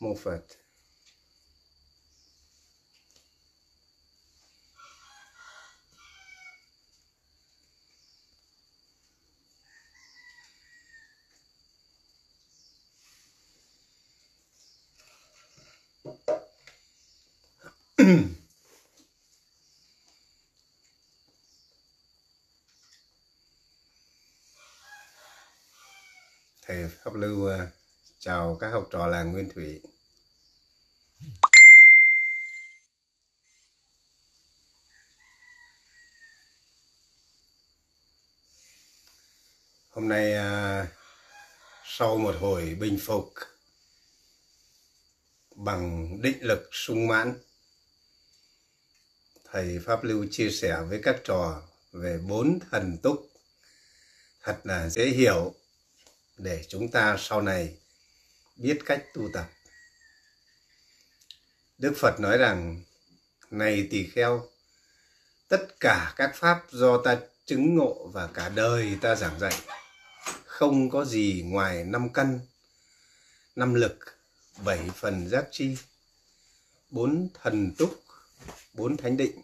mô phật thầy pháp lưu à chào các học trò làng nguyên thủy. Hôm nay à, sau một hồi bình phục bằng định lực sung mãn, thầy pháp lưu chia sẻ với các trò về bốn thần túc thật là dễ hiểu để chúng ta sau này biết cách tu tập. Đức Phật nói rằng, này tỳ kheo, tất cả các pháp do ta chứng ngộ và cả đời ta giảng dạy, không có gì ngoài năm căn, năm lực, bảy phần giác chi, bốn thần túc, bốn thánh định.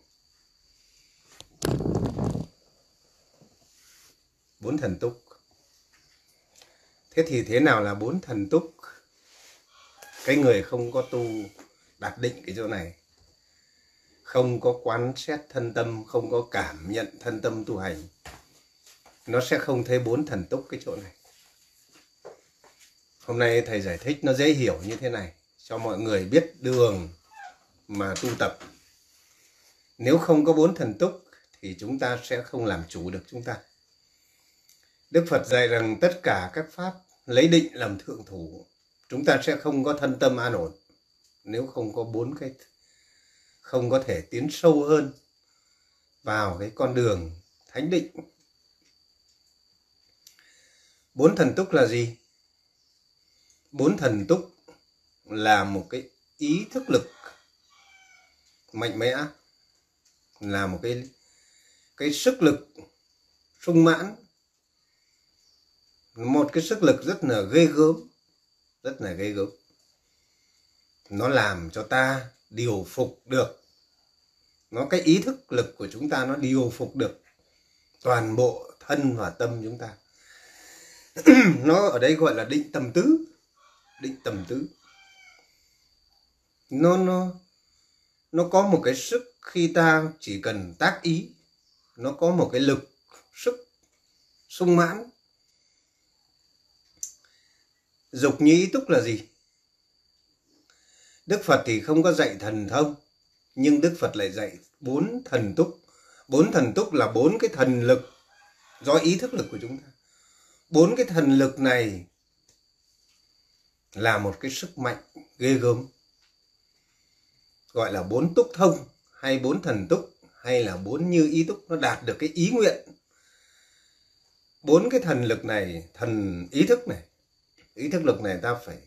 Bốn thần túc thế thì thế nào là bốn thần túc cái người không có tu đặt định cái chỗ này. Không có quán xét thân tâm, không có cảm nhận thân tâm tu hành. Nó sẽ không thấy bốn thần túc cái chỗ này. Hôm nay thầy giải thích nó dễ hiểu như thế này, cho mọi người biết đường mà tu tập. Nếu không có bốn thần túc thì chúng ta sẽ không làm chủ được chúng ta. Đức Phật dạy rằng tất cả các pháp lấy định làm thượng thủ chúng ta sẽ không có thân tâm an ổn nếu không có bốn cái, không có thể tiến sâu hơn vào cái con đường thánh định. Bốn thần túc là gì? Bốn thần túc là một cái ý thức lực mạnh mẽ, là một cái cái sức lực sung mãn. Một cái sức lực rất là ghê gớm rất là ghê gớm. Nó làm cho ta điều phục được. Nó cái ý thức lực của chúng ta nó điều phục được toàn bộ thân và tâm chúng ta. Nó ở đây gọi là định tầm tứ. Định tầm tứ. Nó nó nó có một cái sức khi ta chỉ cần tác ý. Nó có một cái lực, sức sung mãn. Dục nhĩ túc là gì? Đức Phật thì không có dạy thần thông, nhưng Đức Phật lại dạy bốn thần túc. Bốn thần túc là bốn cái thần lực do ý thức lực của chúng ta. Bốn cái thần lực này là một cái sức mạnh ghê gớm. Gọi là bốn túc thông hay bốn thần túc hay là bốn như ý túc nó đạt được cái ý nguyện. Bốn cái thần lực này, thần ý thức này ý thức lực này ta phải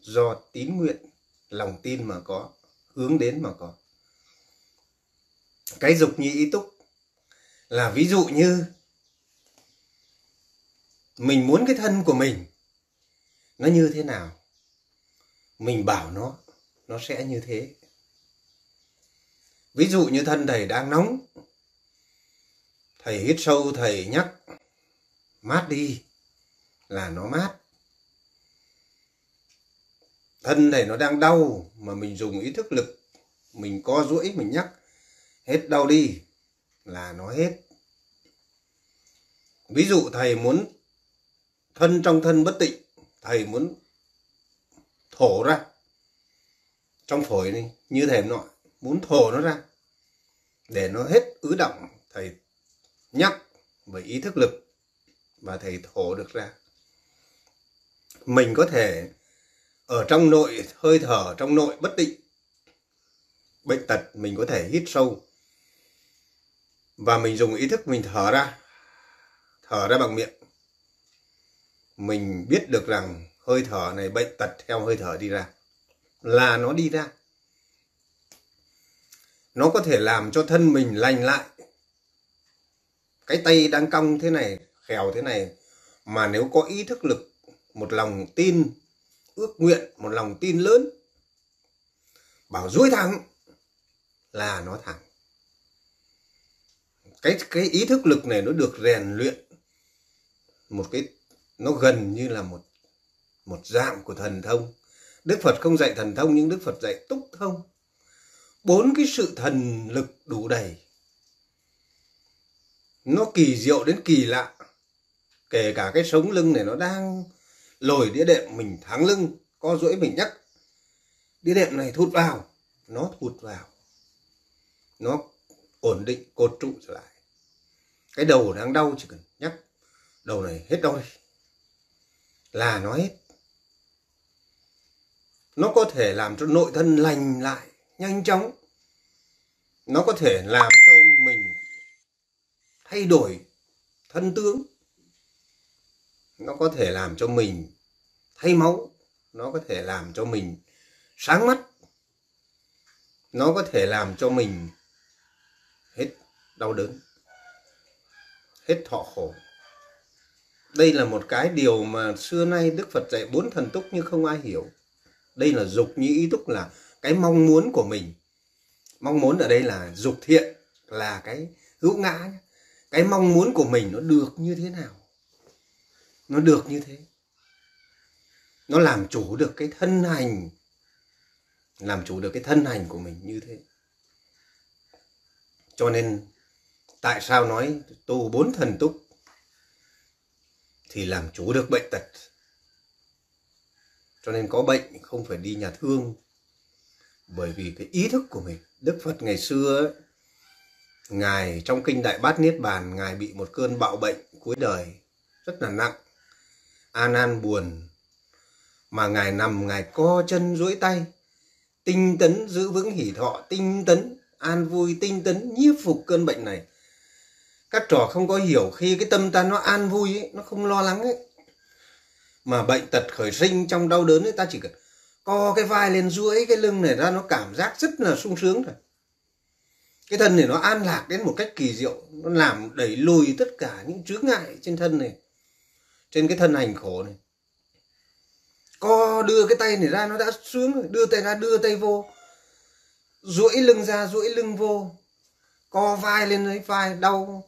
do tín nguyện, lòng tin mà có, hướng đến mà có. Cái dục nhị ý túc là ví dụ như mình muốn cái thân của mình nó như thế nào, mình bảo nó nó sẽ như thế. Ví dụ như thân thầy đang nóng, thầy hít sâu, thầy nhắc, mát đi là nó mát. Thân này nó đang đau mà mình dùng ý thức lực, mình co duỗi, mình nhắc, hết đau đi là nó hết. Ví dụ thầy muốn thân trong thân bất tịnh, thầy muốn thổ ra, trong phổi này như thầy nọ muốn thổ nó ra, để nó hết ứ động, thầy nhắc với ý thức lực và thầy thổ được ra mình có thể ở trong nội, hơi thở trong nội bất định. Bệnh tật mình có thể hít sâu. Và mình dùng ý thức mình thở ra thở ra bằng miệng. Mình biết được rằng hơi thở này, bệnh tật theo hơi thở đi ra, là nó đi ra. Nó có thể làm cho thân mình lành lại. Cái tay đang cong thế này, khèo thế này, mà nếu có ý thức lực một lòng tin, ước nguyện một lòng tin lớn. Bảo duỗi thẳng là nó thẳng. Cái cái ý thức lực này nó được rèn luyện một cái, nó gần như là một một dạng của thần thông. Đức phật không dạy thần thông nhưng đức phật dạy túc thông. Bốn cái sự thần lực đủ đầy. Nó kỳ diệu đến kỳ lạ. Kể cả cái sống lưng này nó đang lồi đĩa đệm mình thắng lưng, co duỗi mình nhắc đĩa đệm này thụt vào, nó thụt vào. Nó ổn định, cột trụ trở lại. Cái đầu đang đau chỉ cần nhắc đầu này hết đau đi. Là nó hết. Nó có thể làm cho nội thân lành lại, nhanh chóng. Nó có thể làm cho mình thay đổi thân tướng nó có thể làm cho mình thay máu, nó có thể làm cho mình sáng mắt, nó có thể làm cho mình hết đau đớn, hết thọ khổ. Đây là một cái điều mà xưa nay đức phật dạy bốn thần túc nhưng không ai hiểu. Đây là dục như ý túc là cái mong muốn của mình. Mong muốn ở đây là dục thiện, là cái hữu ngã cái mong muốn của mình nó được như thế nào? Nó được như thế. Nó làm chủ được cái thân hành. Làm chủ được cái thân hành của mình như thế. Cho nên, tại sao nói tu bốn thần túc? Thì làm chủ được bệnh tật. Cho nên có bệnh không phải đi nhà thương. Bởi vì cái ý thức của mình, đức phật ngày xưa ngài trong kinh đại bát niết bàn, ngài bị một cơn bạo bệnh cuối đời, rất là nặng an an buồn. Mà ngài nằm ngài co chân duỗi tay tinh tấn giữ vững hỷ thọ tinh tấn an vui tinh tấn nhiếp phục cơn bệnh này. Các trò không có hiểu khi cái tâm ta nó an vui ấy, nó không lo lắng ấy. Mà bệnh tật khởi sinh trong đau đớn ấy ta chỉ cần co cái vai lên duỗi cái lưng này ra nó cảm giác rất là sung sướng rồi. Cái thân này nó an lạc đến một cách kỳ diệu nó làm đẩy lùi tất cả những chướng ngại trên thân này trên cái thân hành khổ này. Co đưa cái tay này ra, nó đã sướng rồi. Đưa tay ra, đưa tay vô. Duỗi lưng ra, duỗi lưng vô. Co vai lên đấy, vai đau.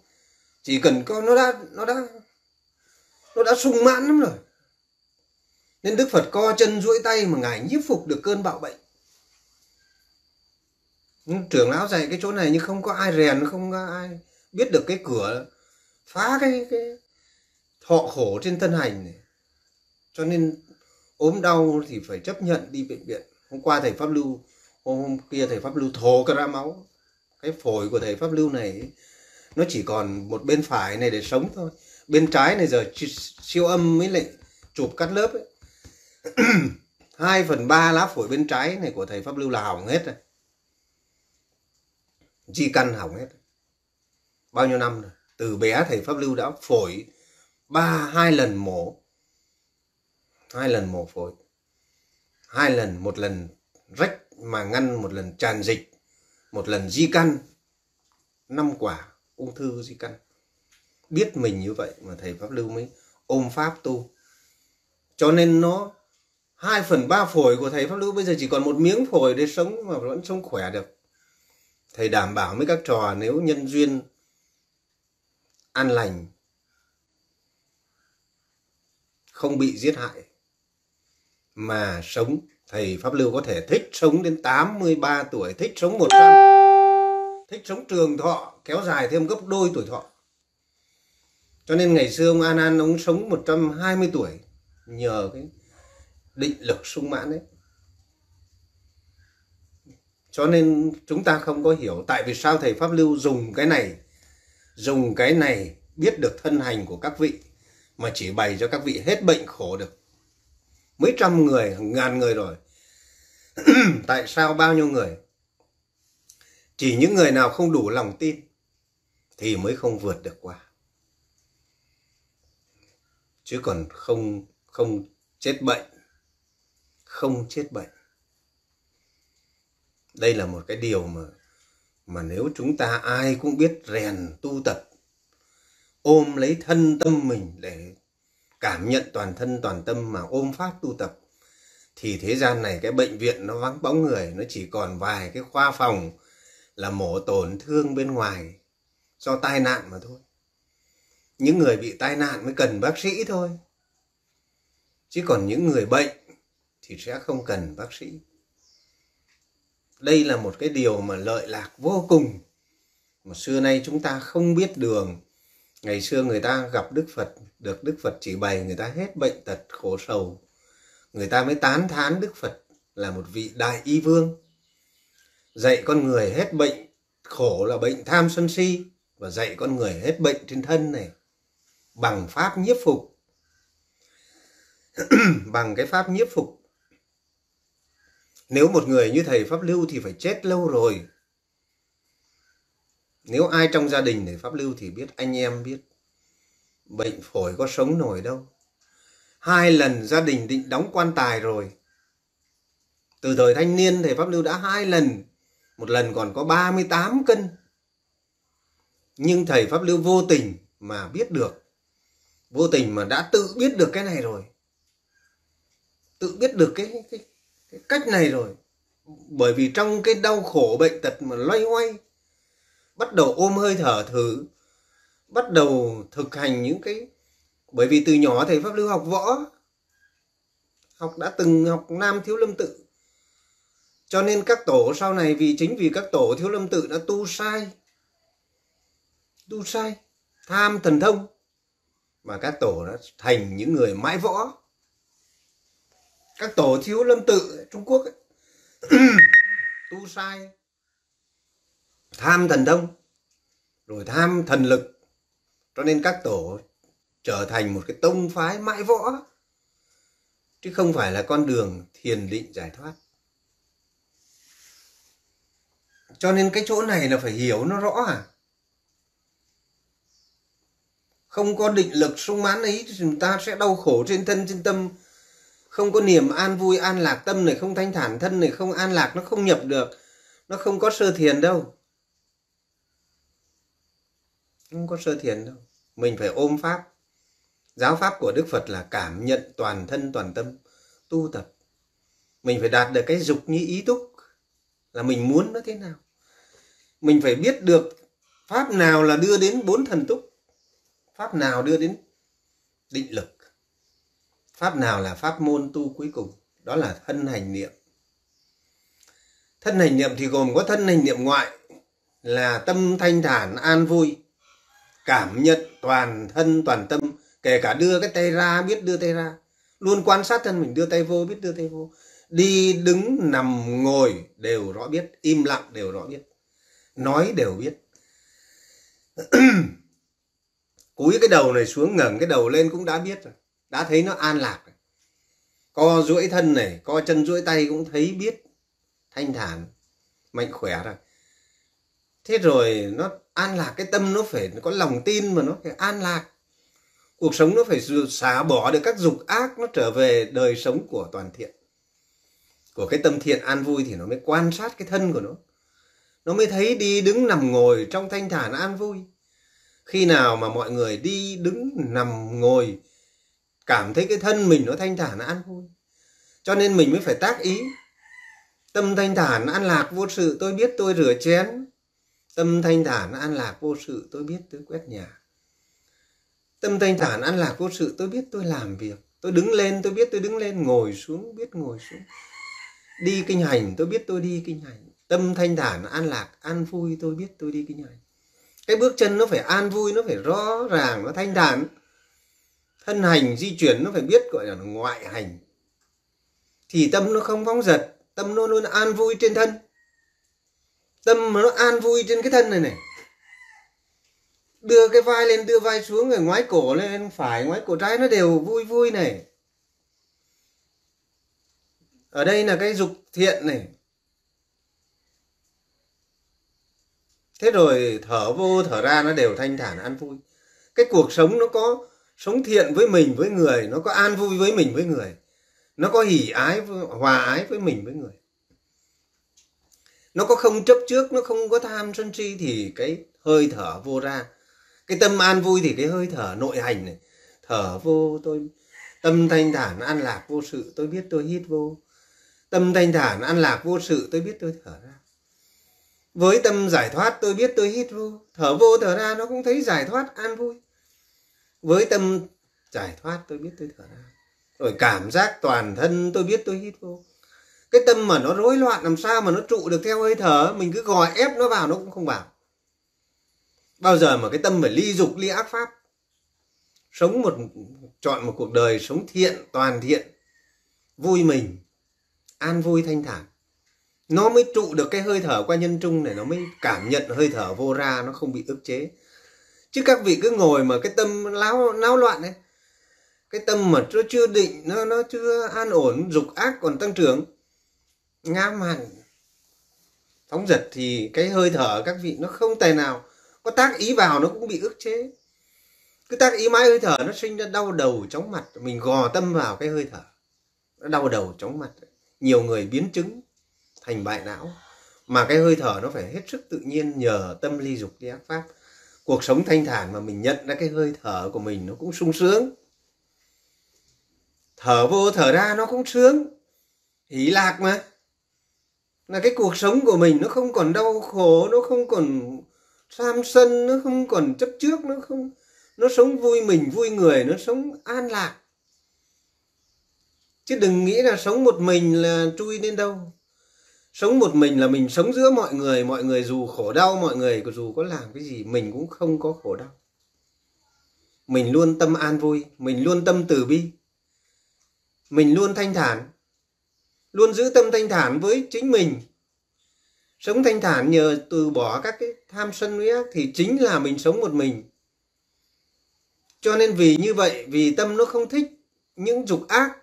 Chỉ cần co, nó đã nó đã nó đã sung mãn lắm rồi. Nên đức phật co chân duỗi tay mà ngài nhiếp phục được cơn bạo bệnh. Nhưng trưởng lão dạy cái chỗ này nhưng không có ai rèn, không có ai biết được cái cửa, phá cái cái họ khổ trên thân hành này. Cho nên ốm đau thì phải chấp nhận đi bệnh viện. Hôm qua thầy pháp lưu, hôm kia thầy pháp lưu thổ cả ra máu. Cái phổi của thầy pháp lưu này, nó chỉ còn một bên phải này để sống thôi. Bên trái này giờ siêu âm mới lại chụp cắt lớp ấy. Hai phần ba lá phổi bên trái này của thầy pháp lưu là hỏng hết rồi. Di căn hỏng hết. Bao nhiêu năm rồi? Từ bé thầy pháp lưu đã phổi ba, hai lần mổ. Hai lần mổ phổi. Hai lần, một lần rách mà ngăn, một lần tràn dịch, một lần di căn. Năm quả ung thư di căn. Biết mình như vậy mà thầy pháp lưu mới ôm pháp tu. Cho nên nó, hai phần ba phổi của thầy pháp lưu bây giờ chỉ còn một miếng phổi để sống mà vẫn sống khỏe được. Thầy đảm bảo với các trò nếu nhân duyên an lành không bị giết hại, mà sống. Thầy pháp lưu có thể thích sống đến 83 tuổi, thích sống 100 thích sống trường thọ, kéo dài thêm gấp đôi tuổi thọ. Cho nên ngày xưa ông An An ông sống 120 tuổi nhờ cái định lực sung mãn đấy. Cho nên chúng ta không có hiểu tại vì sao thầy pháp lưu dùng cái này, dùng cái này biết được thân hành của các vị mà chỉ bày cho các vị hết bệnh khổ được. Mấy trăm người, ngàn người rồi. Tại sao bao nhiêu người? Chỉ những người nào không đủ lòng tin thì mới không vượt được qua. Chứ còn không không chết bệnh. Không chết bệnh. Đây là một cái điều mà mà nếu chúng ta ai cũng biết rèn tu tập ôm lấy thân tâm mình để cảm nhận toàn thân toàn tâm mà ôm phát tu tập, thì thế gian này cái bệnh viện nó vắng bóng người, nó chỉ còn vài cái khoa phòng là mổ tổn thương bên ngoài do tai nạn mà thôi. Những người bị tai nạn mới cần bác sĩ thôi. Chứ còn những người bệnh thì sẽ không cần bác sĩ. Đây là một cái điều mà lợi lạc vô cùng mà xưa nay chúng ta không biết đường ngày xưa người ta gặp đức phật, được đức phật chỉ bày, người ta hết bệnh tật khổ sầu. Người ta mới tán thán đức phật là một vị đại y vương. Dạy con người hết bệnh khổ là bệnh tham sân si và dạy con người hết bệnh trên thân này. Bằng pháp nhiếp phục. Bằng cái pháp nhiếp phục. Nếu một người như thầy pháp lưu thì phải chết lâu rồi nếu ai trong gia đình thầy pháp lưu thì biết anh em biết. Bệnh phổi có sống nổi đâu. Hai lần gia đình định đóng quan tài rồi. Từ thời thanh niên thầy pháp lưu đã hai lần. Một lần còn có 38 cân. Nhưng thầy pháp lưu vô tình mà biết được. Vô tình mà đã tự biết được cái này rồi. Tự biết được cái, cái, cái cách này rồi. Bởi vì trong cái đau khổ bệnh tật mà loay hoay bắt đầu ôm hơi thở thử bắt đầu thực hành những cái bởi vì từ nhỏ thầy pháp lưu học võ học đã từng học nam thiếu lâm tự. Cho nên các tổ sau này vì chính vì các tổ thiếu lâm tự đã tu sai tu sai tham thần thông mà các tổ đã thành những người mãi võ. Các tổ thiếu lâm tự trung quốc ấy, tu sai tham thần thông rồi tham thần lực. Cho nên các tổ trở thành một cái tông phái mãi võ. Chứ không phải là con đường thiền định giải thoát. Cho nên cái chỗ này là phải hiểu nó rõ à. Không có định lực sung mãn ấy thì chúng ta sẽ đau khổ trên thân, trên tâm. Không có niềm an vui, an lạc tâm này, không thanh thản thân này, không an lạc, nó không nhập được. Nó không có sơ thiền đâu không có sơ thiền đâu. Mình phải ôm pháp. Giáo pháp của đức phật là cảm nhận toàn thân, toàn tâm, tu tập. Mình phải đạt được cái dục như ý túc. Là mình muốn nó thế nào? Mình phải biết được pháp nào là đưa đến bốn thần túc. Pháp nào đưa đến định lực. Pháp nào là pháp môn tu cuối cùng. Đó là thân hành niệm. Thân hành niệm thì gồm có thân hành niệm ngoại là tâm thanh thản an vui cảm nhận toàn thân, toàn tâm, kể cả đưa cái tay ra, biết đưa tay ra. Luôn quan sát thân mình, đưa tay vô, biết đưa tay vô. Đi đứng, nằm, ngồi, đều rõ biết. Im lặng, đều rõ biết. Nói, đều biết. Cúi cái đầu này xuống, ngẩng cái đầu lên cũng đã biết rồi. Đã thấy nó an lạc rồi. Co duỗi thân này, co chân duỗi tay cũng thấy biết. Thanh thản, mạnh khỏe rồi. Thế rồi nó an lạc cái tâm nó phải có lòng tin mà nó phải an lạc. Cuộc sống nó phải xả bỏ được các dục ác, nó trở về đời sống của toàn thiện. Của cái tâm thiện an vui thì nó mới quan sát cái thân của nó. Nó mới thấy đi đứng nằm ngồi trong thanh thản an vui. Khi nào mà mọi người đi đứng nằm ngồi, cảm thấy cái thân mình nó thanh thản an vui. Cho nên mình mới phải tác ý. Tâm thanh thản an lạc vô sự, tôi biết tôi rửa chén tâm thanh thản an lạc vô sự, tôi biết tôi quét nhà. Tâm thanh thản an lạc vô sự, tôi biết tôi làm việc. Tôi đứng lên, tôi biết tôi đứng lên, ngồi xuống, biết ngồi xuống. Đi kinh hành, tôi biết tôi đi kinh hành. Tâm thanh thản an lạc, an vui, tôi biết tôi đi kinh hành. Cái bước chân nó phải an vui, nó phải rõ ràng, nó thanh thản. Thân hành di chuyển nó phải biết gọi là ngoại hành. Thì tâm nó không phóng giật tâm nó luôn an vui trên thân tâm mà nó an vui trên cái thân này này. Đưa cái vai lên, đưa vai xuống rồi ngoái cổ lên, phải ngoái cổ trái nó đều vui vui này. Ở đây là cái dục thiện này. Thế rồi thở vô, thở ra nó đều thanh thản, an vui. Cái cuộc sống nó có sống thiện với mình, với người, nó có an vui với mình, với người. Nó có hỷ ái, hòa ái với mình, với người nó có không chấp trước, nó không có tham sân si thì cái hơi thở vô ra. Cái tâm an vui thì cái hơi thở nội hành này. Thở vô, tôi tâm thanh thản an lạc vô sự, tôi biết tôi hít vô. Tâm thanh thản an lạc vô sự, tôi biết tôi thở ra. Với tâm giải thoát, tôi biết tôi hít vô. Thở vô, thở ra, nó cũng thấy giải thoát, an vui. Với tâm giải thoát, tôi biết tôi thở ra. Rồi cảm giác toàn thân, tôi biết tôi hít vô cái tâm mà nó rối loạn, làm sao mà nó trụ được theo hơi thở? Mình cứ gò ép nó vào nó cũng không vào. Bao giờ mà cái tâm phải ly dục, ly ác pháp? Sống một, chọn một cuộc đời sống thiện, toàn thiện, vui mình, an vui thanh thản. Nó mới trụ được cái hơi thở qua nhân trung này, nó mới cảm nhận hơi thở vô ra, nó không bị ức chế. Chứ các vị cứ ngồi mà cái tâm láo, náo loạn ấy, cái tâm mà nó chưa định, nó nó chưa an ổn, dục ác còn tăng trưởng ngam hẳn phóng giật thì cái hơi thở các vị nó không tài nào có tác ý vào nó cũng bị ức chế. Cứ tác ý mãi hơi thở nó sinh ra đau đầu chóng mặt. Mình gò tâm vào cái hơi thở. Nó đau đầu chóng mặt. Nhiều người biến chứng thành bại não. Mà cái hơi thở nó phải hết sức tự nhiên nhờ tâm ly dục đi ác pháp. Cuộc sống thanh thản mà mình nhận ra cái hơi thở của mình nó cũng sung sướng. Thở vô thở ra nó cũng sướng. Hỷ lạc mà là cái cuộc sống của mình nó không còn đau khổ, nó không còn tham sân, nó không còn chấp trước, nó không, nó sống vui mình, vui người, nó sống an lạc. Chứ đừng nghĩ là sống một mình là chui đến đâu. Sống một mình là mình sống giữa mọi người mọi người dù khổ đau, mọi người dù có làm cái gì, mình cũng không có khổ đau. Mình luôn tâm an vui, mình luôn tâm từ bi, mình luôn thanh thản luôn giữ tâm thanh thản với chính mình. Sống thanh thản nhờ từ bỏ các cái tham sân uy ác thì chính là mình sống một mình. Cho nên vì như vậy, vì tâm nó không thích những dục ác,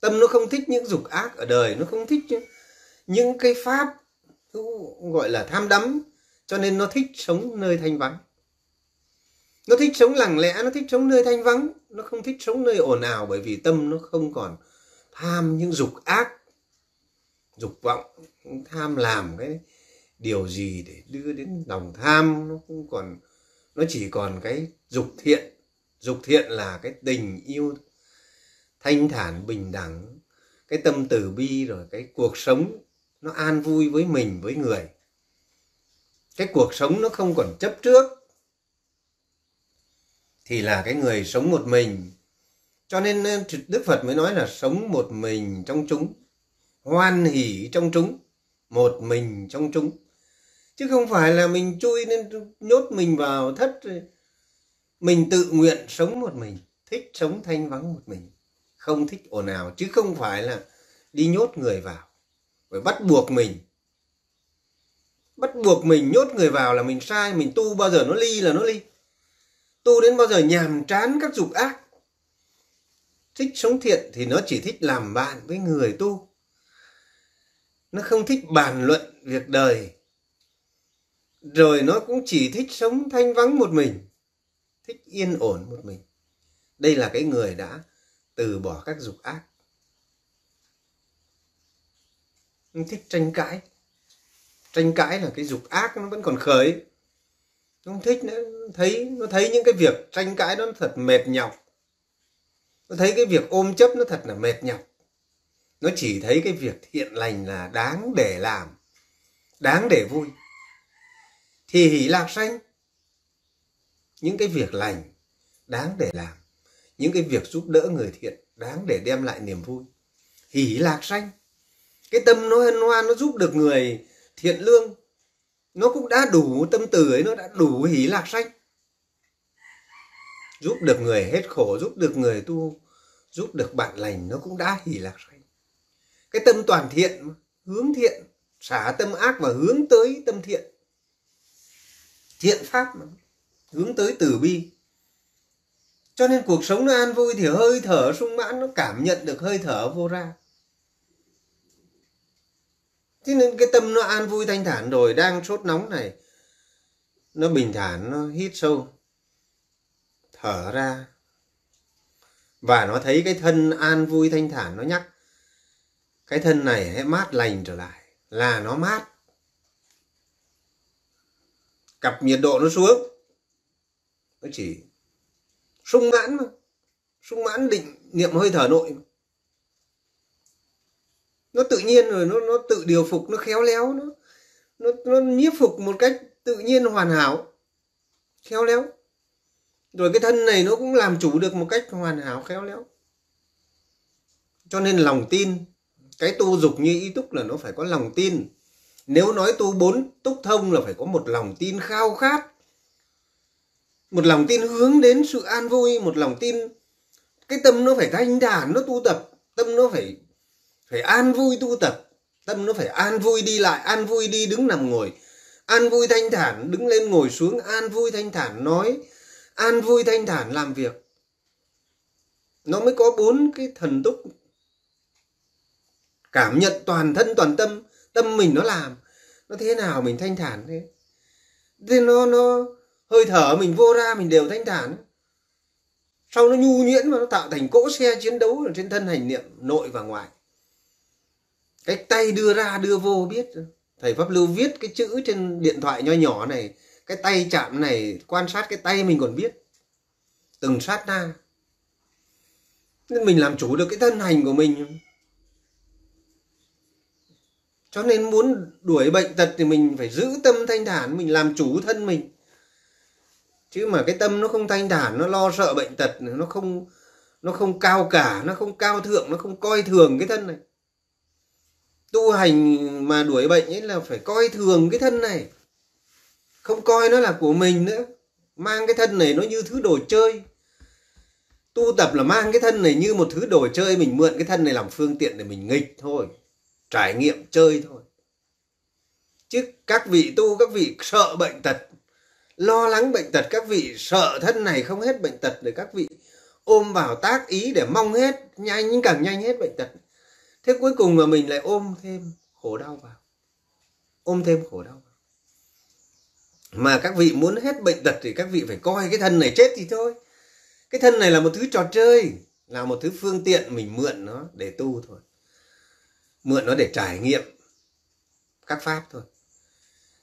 tâm nó không thích những dục ác ở đời, nó không thích những cái pháp gọi là tham đắm, cho nên nó thích sống nơi thanh vắng. Nó thích sống lặng lẽ, nó thích sống nơi thanh vắng, nó không thích sống nơi ồn ào bởi vì tâm nó không còn tham những dục ác, dục vọng, tham làm cái điều gì để đưa đến lòng tham, nó không còn, nó chỉ còn cái dục thiện. Dục thiện là cái tình yêu thanh thản, bình đẳng, cái tâm từ bi rồi cái cuộc sống nó an vui với mình, với người. Cái cuộc sống nó không còn chấp trước, thì là cái người sống một mình cho nên ờ, đức phật mới nói là sống một mình trong chúng, hoan hỉ trong chúng, một mình trong chúng. Chứ không phải là mình chui nên nhốt mình vào thất ờ, mình tự nguyện sống một mình, thích sống thanh vắng một mình, không thích ồn ào. Chứ không phải là đi nhốt người vào, phải bắt buộc mình. Bắt buộc mình nhốt người vào là mình sai, mình tu bao giờ nó ly là nó ly. Tu đến bao giờ nhàm chán các dục ác thích sống thiện thì nó chỉ thích làm bạn với người tu. Nó không thích bàn luận việc đời. Rồi nó cũng chỉ thích sống thanh vắng một mình, thích yên ổn một mình. Đây là cái người đã từ bỏ các dục ác. Thích tranh cãi. Tranh cãi là cái dục ác nó vẫn còn khởi. Nó không thích nữa. Thấy, nó thấy những cái việc tranh cãi đó nó thật mệt nhọc nó thấy cái việc ôm chấp nó thật là mệt nhọc. Nó chỉ thấy cái việc thiện lành là đáng để làm, đáng để vui. Thì hỷ lạc sanh. Những cái việc lành đáng để làm, những cái việc giúp đỡ người thiện đáng để đem lại niềm vui. Hỷ lạc sanh. Cái tâm nó hân hoan, nó giúp được người thiện lương, nó cũng đã đủ, tâm từ ấy nó đã đủ hỷ lạc sanh giúp được người hết khổ, giúp được người tu, giúp được bạn lành nó cũng đã hỷ lạc rồi. cái tâm toàn thiện hướng thiện, xả tâm ác và hướng tới tâm thiện. Thiện pháp mà, hướng tới từ bi. Cho nên cuộc sống nó an vui thì hơi thở sung mãn, nó cảm nhận được hơi thở vô ra. Thế nên cái tâm nó an vui thanh thản rồi, đang sốt nóng này, nó bình thản, nó hít sâu thở ra. Và nó thấy cái thân an vui thanh thản, nó nhắc, cái thân này hãy mát lành trở lại, là nó mát. Cặp nhiệt độ nó xuống. Nó chỉ sung mãn mà, sung mãn định niệm hơi thở nội mà. nó tự nhiên rồi, nó nó tự điều phục, nó khéo léo, nó nó nó nhiếp phục một cách tự nhiên hoàn hảo, khéo léo rồi cái thân này nó cũng làm chủ được một cách hoàn hảo, khéo léo. Cho nên lòng tin, cái tu dục như ý túc là nó phải có lòng tin. Nếu nói tu bốn túc thông là phải có một lòng tin khao khát. Một lòng tin hướng đến sự an vui, một lòng tin, cái tâm nó phải thanh thản, nó tu tập. Tâm nó phải phải an vui tu tập. Tâm nó phải an vui đi lại, an vui đi đứng nằm ngồi. An vui thanh thản, đứng lên ngồi xuống, an vui thanh thản, nói an vui thanh thản làm việc. Nó mới có bốn cái thần túc. Cảm nhận toàn thân, toàn tâm tâm mình nó làm, nó thế nào mình thanh thản thế? Thế nó nó hơi thở mình vô ra, mình đều thanh thản. Sau nó nhu nhuyễn mà nó tạo thành cỗ xe chiến đấu ở trên thân hành niệm nội và ngoại cái tay đưa ra, đưa vô biết. Thầy pháp lưu viết cái chữ trên điện thoại nho nhỏ này cái tay chạm này, quan sát cái tay mình còn biết từng sát na. Nên mình làm chủ được cái thân hành của mình. Cho nên muốn đuổi bệnh tật thì mình phải giữ tâm thanh thản, mình làm chủ thân mình. Chứ mà cái tâm nó không thanh thản, nó lo sợ bệnh tật, nó không nó không cao cả, nó không cao thượng, nó không coi thường cái thân này. Tu hành mà đuổi bệnh ấy là phải coi thường cái thân này không coi nó là của mình nữa. Mang cái thân này nó như thứ đồ chơi. Tu tập là mang cái thân này như một thứ đồ chơi. Mình mượn cái thân này làm phương tiện để mình nghịch thôi. Trải nghiệm chơi thôi. Chứ các vị tu, các vị sợ bệnh tật, lo lắng bệnh tật, các vị sợ thân này không hết bệnh tật để các vị ôm vào tác ý để mong hết, nhanh càng nhanh hết bệnh tật. Thế cuối cùng mà mình lại ôm thêm khổ đau vào. Ôm thêm khổ đau mà các vị muốn hết bệnh tật thì các vị phải coi cái thân này chết thì thôi. Cái thân này là một thứ trò chơi, là một thứ phương tiện mình mượn nó để tu thôi. Mượn nó để trải nghiệm các pháp thôi.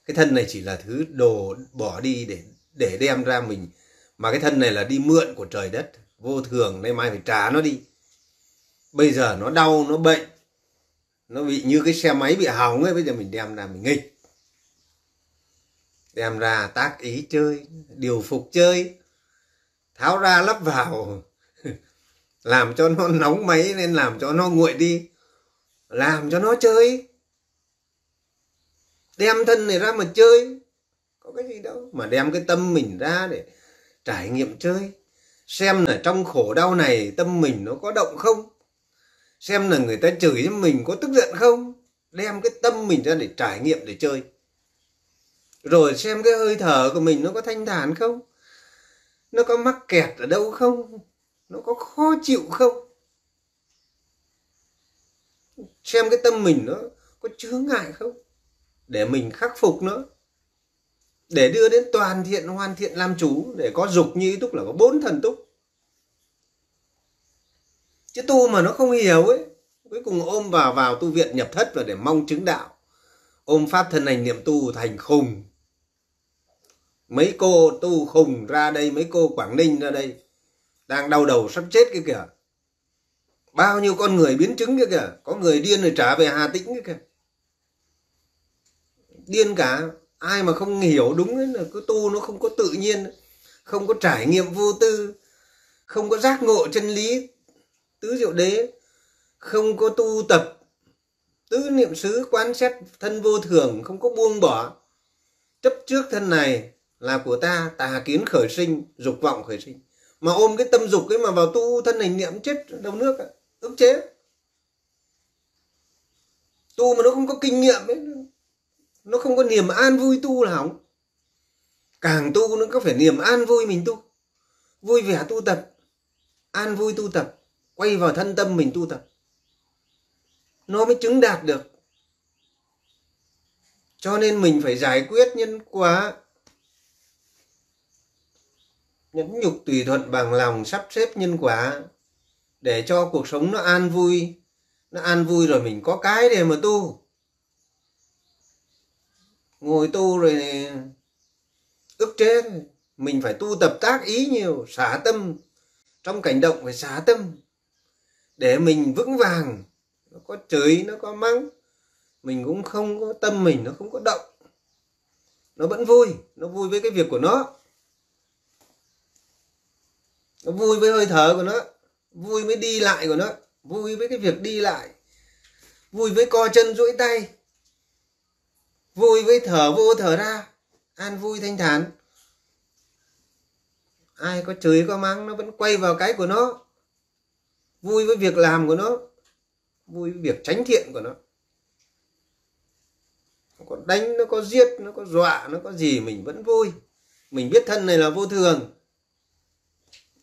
Cái thân này chỉ là thứ đồ bỏ đi để để đem ra mình. Mà cái thân này là đi mượn của trời đất. Vô thường, nay mai phải trả nó đi. Bây giờ nó đau, nó bệnh. Nó bị như cái xe máy bị hỏng ấy, bây giờ mình đem ra mình nghịch đem ra tác ý chơi, điều phục chơi. Tháo ra lắp vào. Làm cho nó nóng máy nên làm cho nó nguội đi. Làm cho nó chơi. Đem thân này ra mà chơi. Có cái gì đâu mà đem cái tâm mình ra để trải nghiệm chơi. Xem là trong khổ đau này tâm mình nó có động không? Xem là người ta chửi mình có tức giận không? Đem cái tâm mình ra để trải nghiệm, để chơi rồi xem cái hơi thở của mình nó có thanh thản không? Nó có mắc kẹt ở đâu không? Nó có khó chịu không? Xem cái tâm mình nó có chướng ngại không? Để mình khắc phục nữa, để đưa đến toàn thiện hoàn thiện làm chủ. Để có dục như ý túc là có bốn thần túc. Chứ tu mà nó không hiểu ấy cuối cùng ôm vào vào tu viện nhập thất và để mong chứng đạo. Ôm pháp thân hành niệm tu thành khùng mấy cô tu khùng ra đây, mấy cô quảng ninh ra đây, đang đau đầu sắp chết cái kìa. Bao nhiêu con người biến chứng cái kìa. Có người điên rồi trả về hà tĩnh cái kìa. Điên cả. Ai mà không hiểu đúng ấy là cứ tu nó không có tự nhiên, không có trải nghiệm vô tư, không có giác ngộ chân lý. Tứ diệu đế không có tu tập. Tứ niệm xứ quan xét thân vô thường, không có buông bỏ. Chấp trước thân này là của ta tà kiến khởi sinh, dục vọng khởi sinh. Mà ôm cái tâm dục ấy mà vào tu thân này niệm chết đầu nước ức chế. Tu mà nó không có kinh nghiệm ấy, nó không có niềm an vui tu là hỏng. Càng tu nó có phải niềm an vui mình tu. Vui vẻ tu tập, an vui tu tập, quay vào thân tâm mình tu tập. Nó mới chứng đạt được. Cho nên mình phải giải quyết nhân quả nhẫn nhục tùy thuận bằng lòng sắp xếp nhân quả, để cho cuộc sống nó an vui. Nó an vui rồi mình có cái để mà tu. Ngồi tu rồi ức chế, mình phải tu tập tác ý nhiều, xả tâm. Trong cảnh động phải xả tâm, để mình vững vàng. Nó có chửi, nó có mắng, mình cũng không có tâm mình, nó không có động. Nó vẫn vui, nó vui với cái việc của nó nó vui với hơi thở của nó, vui với đi lại của nó, vui với cái việc đi lại, vui với co chân duỗi tay, vui với thở vô thở ra, an vui thanh thản. Ai có chửi có mắng nó vẫn quay vào cái của nó. Vui với việc làm của nó, vui với việc tránh thiện của nó. Nó có đánh, nó có giết, nó có dọa, nó có gì mình vẫn vui. Mình biết thân này là vô thường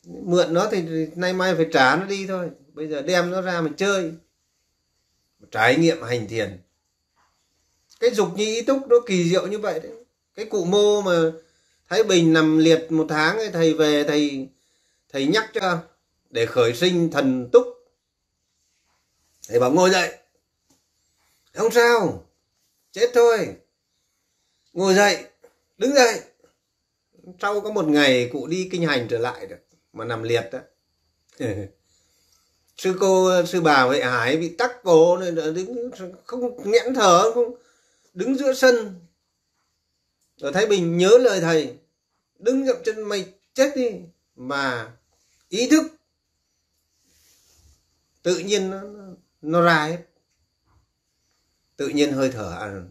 mượn nó thì nay mai phải trả nó đi thôi. Bây giờ đem nó ra mình chơi. Trải nghiệm hành thiền. Cái dục như ý túc nó kỳ diệu như vậy đấy. Cái cụ mô mà thái bình nằm liệt một tháng ấy, thầy về thầy thầy nhắc cho để khởi sinh thần túc. Thầy bảo ngồi dậy. Không sao. Chết thôi. Ngồi dậy. Đứng dậy. Sau có một ngày cụ đi kinh hành trở lại được mà nằm liệt đó sư cô sư bà vậy hải bị tắc cổ nên đứng không nghẽn thở không đứng giữa sân. Ở thái bình nhớ lời thầy đứng dậm chân mày chết đi mà ý thức tự nhiên nó nó ra hết. Tự nhiên hơi thở à,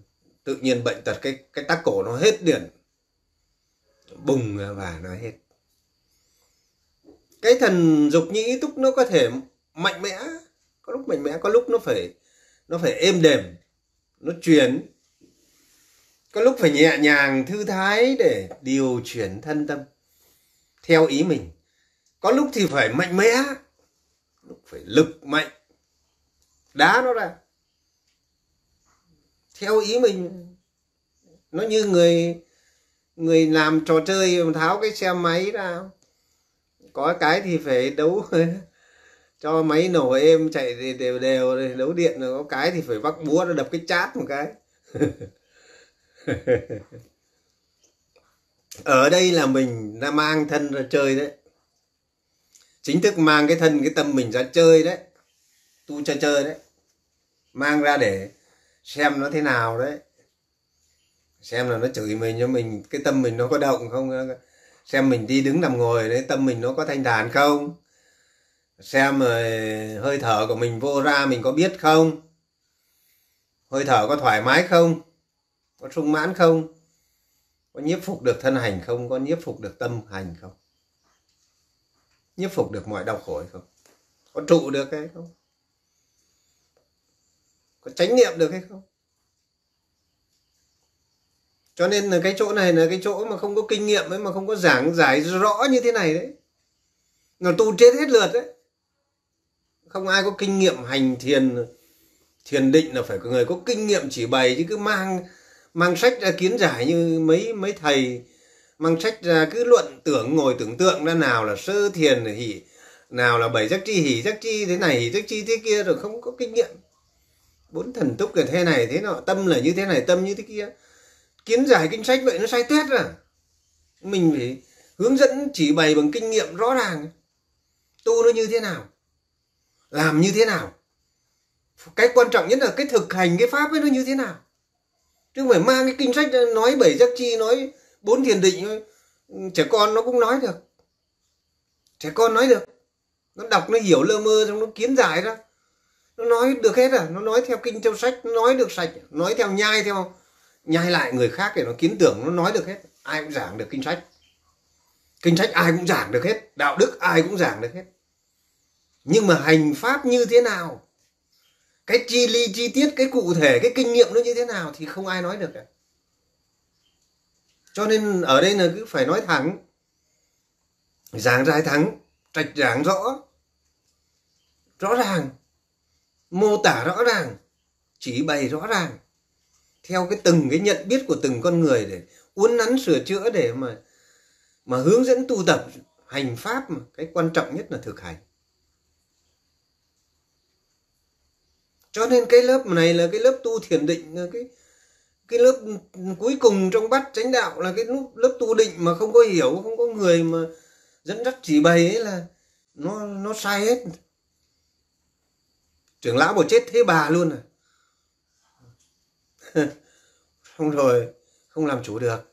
tự nhiên bệnh tật cái cái tắc cổ nó hết điện bùng và nó hết cái thần dục như ý túc nó có thể mạnh mẽ có lúc mạnh mẽ có lúc nó phải nó phải êm đềm nó chuyển có lúc phải nhẹ nhàng thư thái để điều chuyển thân tâm theo ý mình. Có lúc thì phải mạnh mẽ lúc phải lực mạnh đá nó ra. Theo ý mình nó như người người làm trò chơi tháo cái xe máy ra có cái thì phải đấu cho máy nổ êm, chạy đều đều đấu điện rồi có cái thì phải vắt búa nó đập cái chát một cái. Ở đây là mình đã mang thân ra chơi đấy. Chính thức mang cái thân, cái tâm mình ra chơi đấy. Tu chơi chơi đấy. Mang ra để xem nó thế nào đấy. Xem là nó chửi mình cho mình, cái tâm mình nó có động không? Xem mình đi đứng nằm ngồi đấy, tâm mình nó có thanh thản không? Xem rồi hơi thở của mình vô ra mình có biết không? Hơi thở có thoải mái không? Có sung mãn không? Có nhiếp phục được thân hành không? Có nhiếp phục được tâm hành không? Nhiếp phục được mọi đau khổ hay không? Có trụ được hay không? Có chánh niệm được hay không? Cho nên là cái chỗ này là cái chỗ mà không có kinh nghiệm ấy, mà không có giảng giải rõ như thế này đấy. Là tu chết hết lượt đấy. Không ai có kinh nghiệm hành thiền thiền định là phải có người có kinh nghiệm chỉ bày, chứ cứ mang mang sách ra kiến giải như mấy mấy thầy. Mang sách ra cứ luận tưởng, ngồi tưởng tượng ra nào là sơ thiền hỉ nào là bảy giác chi hỉ giác chi thế này hỉ giác chi thế kia, rồi không có kinh nghiệm. Bốn thần túc là thế này, thế nọ, tâm là như thế này, tâm như thế kia kiến giải kinh sách vậy nó sai tét à? Mình phải hướng dẫn chỉ bày bằng kinh nghiệm rõ ràng. Tu nó như thế nào? Làm như thế nào? Cái quan trọng nhất là cái thực hành cái pháp ấy nó như thế nào? Chứ không phải mang cái kinh sách nói bảy giác chi, nói bốn thiền định, trẻ con nó cũng nói được. Trẻ con nói được. Nó đọc, nó hiểu lơ mơ, xong nó kiến giải ra. Nó nói được hết à? Nó nói theo kinh, theo sách, nó nói được sạch. Nói theo nhai, theo nhai lại người khác để nó kiến tưởng, nó nói được hết. Ai cũng giảng được kinh sách. Kinh sách ai cũng giảng được hết. Đạo đức ai cũng giảng được hết. Nhưng mà hành pháp như thế nào? Cái chi ly chi tiết, cái cụ thể, cái kinh nghiệm nó như thế nào thì không ai nói được cả. Cho nên ở đây là cứ phải nói thẳng. Giảng dài thẳng, trạch giảng rõ. Rõ ràng. Mô tả rõ ràng. Chỉ bày rõ ràng theo cái từng cái nhận biết của từng con người để uốn nắn sửa chữa để mà mà hướng dẫn tu tập hành pháp mà. Cái quan trọng nhất là thực hành. Cho nên cái lớp này là cái lớp tu thiền định là cái cái lớp cuối cùng trong bắt chánh đạo là cái lớp, lớp tu định mà không có hiểu không có người mà dẫn dắt chỉ bày ấy là nó nó sai hết. Trưởng lão bỏ chết thế bà luôn à. không rồi, không làm chủ được.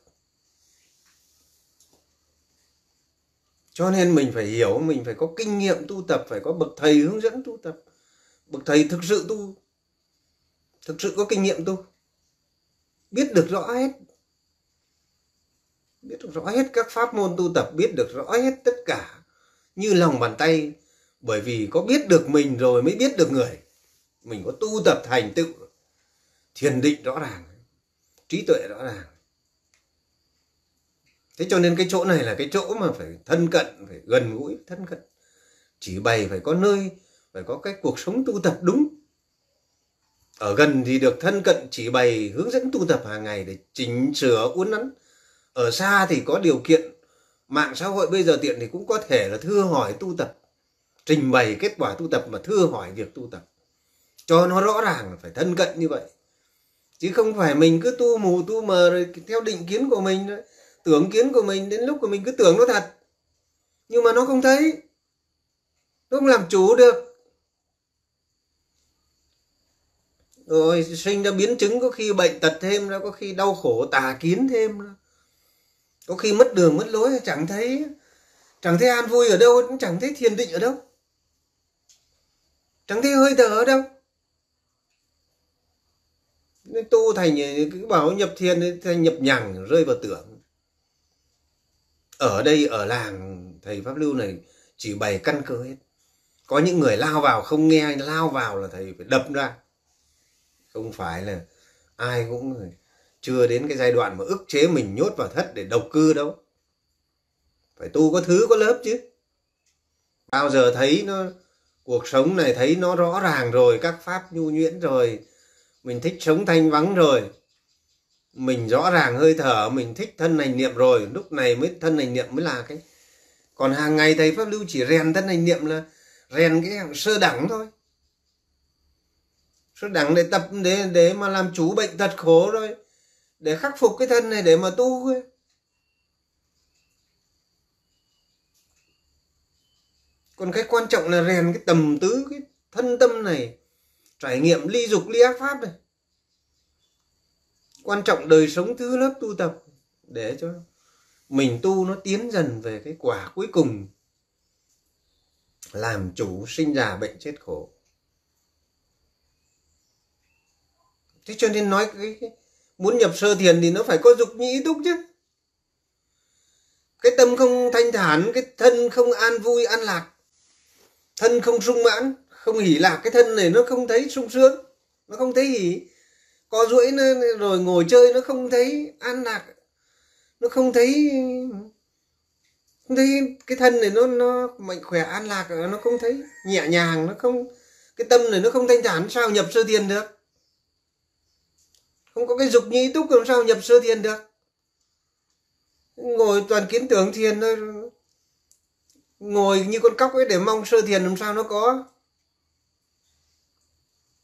Cho nên mình phải hiểu, mình phải có kinh nghiệm tu tập, phải có bậc thầy hướng dẫn tu tập. Bậc thầy thực sự tu, thực sự có kinh nghiệm tu. Biết được rõ hết. Biết được rõ hết các pháp môn tu tập, biết được rõ hết tất cả như lòng bàn tay. Bởi vì có biết được mình rồi mới biết được người. Mình có tu tập thành tựu, thiền định rõ ràng trí tuệ rõ ràng. Thế cho nên cái chỗ này là cái chỗ mà phải thân cận, phải gần gũi, thân cận. Chỉ bày phải có nơi, phải có cái cuộc sống tu tập đúng. Ở gần thì được thân cận, chỉ bày hướng dẫn tu tập hàng ngày để chỉnh sửa, uốn nắn. Ở xa thì có điều kiện. Mạng xã hội bây giờ tiện thì cũng có thể là thưa hỏi tu tập. Trình bày kết quả tu tập mà thưa hỏi việc tu tập. Cho nó rõ ràng là phải thân cận như vậy chứ không phải mình cứ tu mù tu mờ rồi theo định kiến của mình tưởng kiến của mình đến lúc của mình cứ tưởng nó thật. Nhưng mà nó không thấy, nó không làm chủ được. Rồi sinh ra biến chứng, có khi bệnh tật thêm ra, có khi đau khổ tà kiến thêm ra. Có khi mất đường, mất lối, chẳng thấy chẳng thấy an vui ở đâu, cũng chẳng thấy thiền định ở đâu. Chẳng thấy hơi thở ở đâu nên tu thành ờ, cứ bảo nhập thiền thành nhập nhằng, rơi vào tưởng. Ở đây, ở làng, thầy pháp lưu này chỉ bày căn cơ hết. Có những người lao vào, không nghe lao vào là thầy phải đập ra. Không phải là ai cũng chưa đến cái giai đoạn mà ức chế mình nhốt vào thất để độc cư đâu. Phải tu có thứ, có lớp chứ. Bao giờ thấy nó, cuộc sống này thấy nó rõ ràng rồi, các pháp nhu nhuyễn rồi mình thích sống thanh vắng rồi. Mình rõ ràng hơi thở, mình thích thân hành niệm rồi. Lúc này mới thân hành niệm mới là cái còn hàng ngày thầy pháp lưu chỉ rèn thân hành niệm là rèn cái sơ đẳng thôi. Sơ đẳng để tập, để để mà làm chủ bệnh tật khổ rồi, để khắc phục cái thân này để mà tu ấy. còn cái quan trọng là rèn cái tầm tứ, cái thân tâm này trải nghiệm ly dục ly ác pháp này quan trọng đời sống thứ lớp tu tập để cho mình tu nó tiến dần về cái quả cuối cùng. Làm chủ sinh già bệnh chết khổ. Thế cho nên nói cái, cái muốn nhập sơ thiền thì nó phải có dục nhĩ túc chứ. Cái tâm không thanh thản cái thân không an vui an lạc thân không sung mãn không hỉ lạc cái thân này nó không thấy sung sướng, nó không thấy hỉ có duỗi nó rồi ngồi chơi nó không thấy an lạc, nó không thấy không thấy cái thân này nó nó mạnh khỏe, an lạc, nó không thấy. Nhẹ nhàng, nó không, cái tâm này nó không thanh thản, sao nhập sơ thiền được? Không có cái dục nhĩ túc làm sao nhập sơ thiền được? Ngồi toàn kiến tưởng thiền thôi, ngồi như con cóc ấy để mong sơ thiền làm sao nó có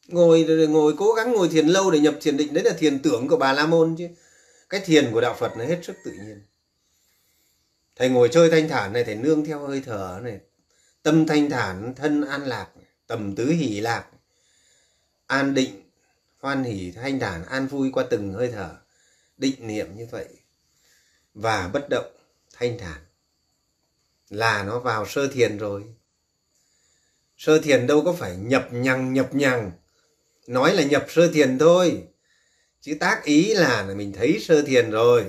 ngồi ngồi, cố gắng ngồi thiền lâu để nhập thiền định. Đấy là thiền tưởng của bà la môn chứ. Cái thiền của đạo phật nó hết sức tự nhiên. Thầy ngồi chơi thanh thản này, thầy nương theo hơi thở này, tâm thanh thản, thân an lạc, tầm tứ hỷ lạc, an định, hoan hỷ, thanh thản, an vui qua từng hơi thở. Định niệm như vậy và bất động, thanh thản. Là nó vào sơ thiền rồi. Sơ thiền đâu có phải nhập nhằng nhập nhằng nói là nhập sơ thiền thôi. Chứ tác ý là mình thấy sơ thiền rồi.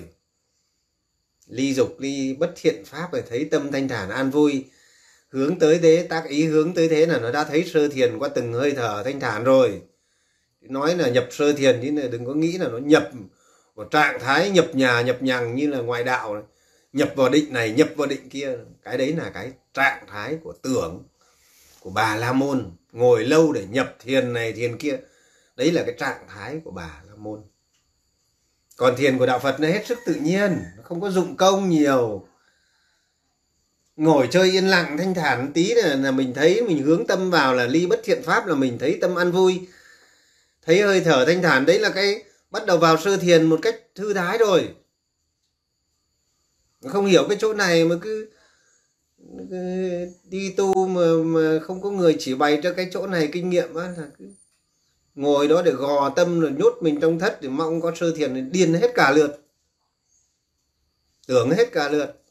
Ly dục, ly bất thiện pháp rồi thấy tâm thanh thản an vui. Hướng tới thế, tác ý hướng tới thế là nó đã thấy sơ thiền qua từng hơi thở thanh thản rồi. Nói là nhập sơ thiền chứ đừng có nghĩ là nó nhập vào trạng thái nhập nhà, nhập nhằng như là ngoại đạo này. nhập vào định này, nhập vào định kia. Cái đấy là cái trạng thái của tưởng, của bà la môn ngồi lâu để nhập thiền này thiền kia. Đấy là cái trạng thái của bà la môn. Còn thiền của đạo phật nó hết sức tự nhiên nó không có dụng công nhiều. Ngồi chơi yên lặng thanh thản tí là, là mình thấy mình hướng tâm vào là ly bất thiện pháp là mình thấy tâm an vui. Thấy hơi thở thanh thản đấy là cái bắt đầu vào sơ thiền một cách thư thái rồi. Không hiểu cái chỗ này mà cứ đi tu mà, mà không có người chỉ bày cho cái chỗ này kinh nghiệm á là cứ ngồi đó để gò tâm rồi nhốt mình trong thất để mong có sơ thiền điên hết cả lượt. Tưởng hết cả lượt.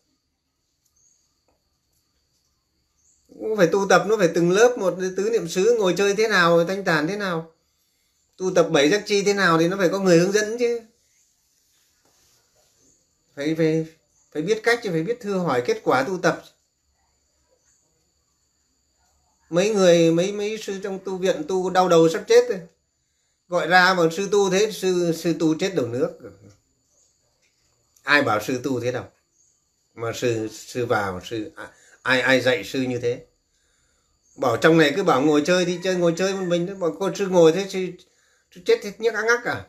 Nó phải tu tập nó phải từng lớp một tứ niệm xứ ngồi chơi thế nào thanh tản thế nào. Tu tập bảy giác chi thế nào thì nó phải có người hướng dẫn chứ. Phải phải phải biết cách chứ phải biết thưa hỏi kết quả tu tập mấy người mấy mấy sư trong tu viện tu đau đầu sắp chết rồi. Gọi ra mà sư tu thế sư sư tu chết đầu nước. Ai bảo sư tu thế đâu? Mà sư sư vào sư à, ai ai dạy sư như thế? Bảo trong này cứ bảo ngồi chơi thì chơi ngồi chơi một mình bảo cô sư ngồi thế sư, sư chết hết nhức ác ngắc cả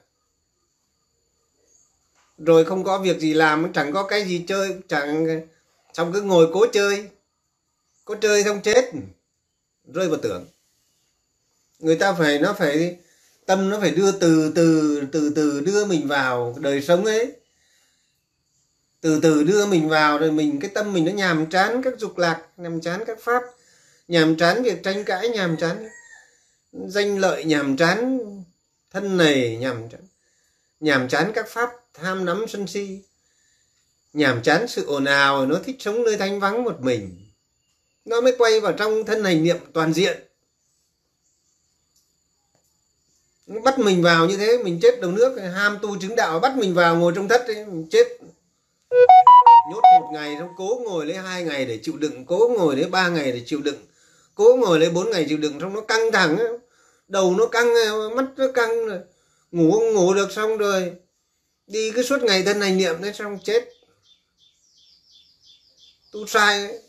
rồi không có việc gì làm chẳng có cái gì chơi chẳng xong cứ ngồi cố chơi. Cố chơi xong chết rơi vào tưởng. Người ta phải, nó phải tâm nó phải đưa từ từ từ từ đưa mình vào đời sống ấy. Từ từ đưa mình vào rồi mình, cái tâm mình nó nhàm chán các dục lạc, nhàm chán các pháp, nhàm chán việc tranh cãi, nhàm chán danh lợi, nhàm chán thân này nhàm chán nhàm chán các pháp tham nắm sân si, nhàm chán sự ồn ào, nó thích sống nơi thanh vắng một mình nó mới quay vào trong thân hành niệm toàn diện. Bắt mình vào như thế mình chết đầu nước ham tu chứng đạo bắt mình vào ngồi trong thất ấy, mình chết. Nhốt một ngày xong cố ngồi lấy hai ngày để chịu đựng cố ngồi lấy ba ngày để chịu đựng cố ngồi lấy bốn ngày chịu đựng xong nó căng thẳng đầu nó căng mắt nó căng rồi. Ngủ không ngủ được xong rồi. Đi cứ suốt ngày thân hành niệm đấy xong chết. Tu sai ấy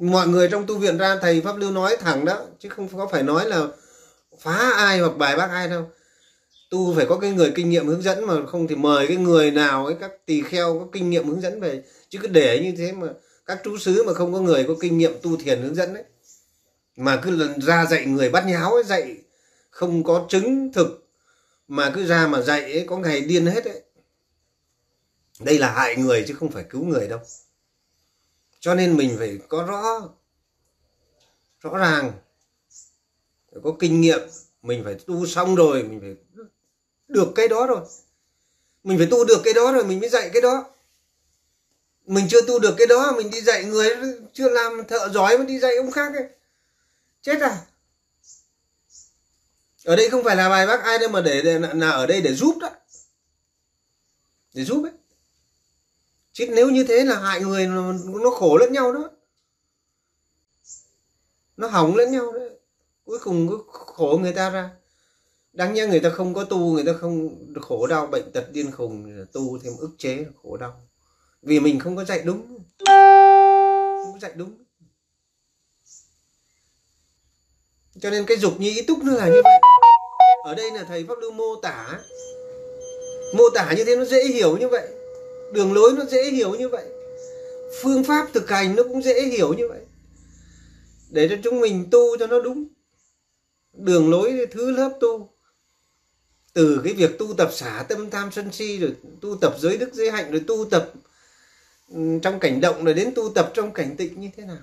mọi người trong tu viện ra, thầy pháp lưu nói thẳng đó, chứ không có phải nói là phá ai hoặc bài bác ai đâu. Tu phải có cái người kinh nghiệm hướng dẫn mà, không thì mời cái người nào ấy, các tỳ kheo có kinh nghiệm hướng dẫn về. Chứ cứ để như thế mà, các chú xứ mà không có người có kinh nghiệm tu thiền hướng dẫn đấy mà cứ lần ra dạy người bắt nháo ấy, dạy không có chứng thực, mà cứ ra mà dạy ấy, có ngày điên hết đấy đây là hại người chứ không phải cứu người đâu cho nên mình phải có rõ rõ ràng. Phải có kinh nghiệm. Mình phải tu xong rồi mình phải được cái đó rồi. Mình phải tu được cái đó rồi mình mới dạy cái đó. Mình chưa tu được cái đó mình đi dạy người chưa làm thợ giỏi mà đi dạy ông khác ấy. Chết à? Ở đây không phải là bài bác ai đâu mà để, để là ở đây để giúp đó. Để giúp ấy chứ nếu như thế là hại người nó, khổ lẫn nhau đó. Nó hỏng lẫn nhau đấy cuối cùng cứ khổ người ta ra. Đáng nhẽ người ta không có tu người ta không khổ đau bệnh tật điên khùng tu thêm ức chế khổ đau. Vì mình không có dạy đúng. Không có dạy đúng. Cho nên cái dục như ý túc nó là như vậy. Ở đây là thầy pháp lưu mô tả. Mô tả như thế nó dễ hiểu như vậy đường lối nó dễ hiểu như vậy. Phương pháp thực hành nó cũng dễ hiểu như vậy. Để cho chúng mình tu cho nó đúng. Đường lối thứ lớp tu. Từ cái việc tu tập xả tâm tham sân si rồi tu tập giới đức giới hạnh rồi tu tập ừ, trong cảnh động rồi đến tu tập trong cảnh tịnh như thế nào.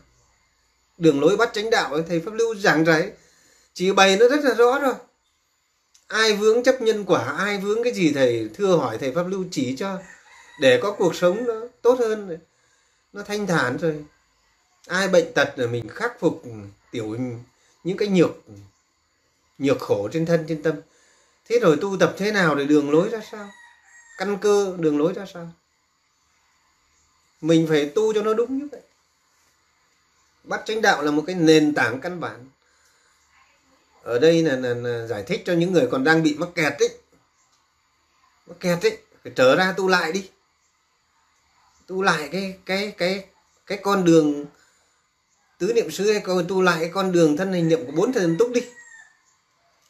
Đường lối bắt chánh đạo thầy pháp lưu giảng giải chỉ bày nó rất là rõ rồi ai vướng chấp nhân quả, ai vướng cái gì thầy thưa hỏi thầy pháp lưu chỉ cho để có cuộc sống nó tốt hơn nó thanh thản rồi. Ai bệnh tật là mình khắc phục tiểu những cái nhược nhược khổ trên thân trên tâm. Thế rồi tu tập thế nào để đường lối ra sao? Căn cơ đường lối ra sao? Mình phải tu cho nó đúng như vậy. Bắt chánh đạo là một cái nền tảng căn bản. Ở đây là, là, là giải thích cho những người còn đang bị mắc kẹt ấy. Mắc kẹt ấy phải trở ra tu lại đi tu lại cái cái cái cái con đường tứ niệm xứ hay còn tu lại cái con đường thân hình niệm của bốn thần túc đi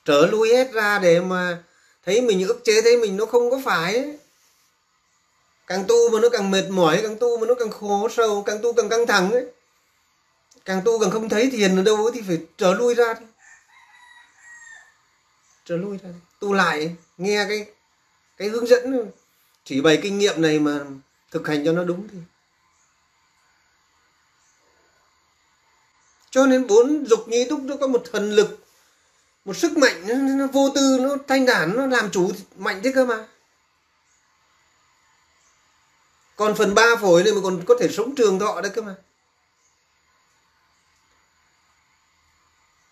trở lui hết ra để mà thấy mình ức chế thấy mình nó không có phải ấy. càng tu mà nó càng mệt mỏi càng tu mà nó càng khổ sâu càng tu càng căng thẳng ấy càng tu càng không thấy thiền ở đâu ấy, thì phải trở lui ra đi trở lui ra đi. tu lại nghe cái cái hướng dẫn chỉ bày kinh nghiệm này mà thực hành cho nó đúng thì cho nên bốn dục nhi túc nó có một thần lực một sức mạnh nó, nó vô tư nó thanh đản nó làm chủ mạnh thế cơ mà. Còn phần ba phổi này mà còn có thể sống trường thọ đấy cơ mà.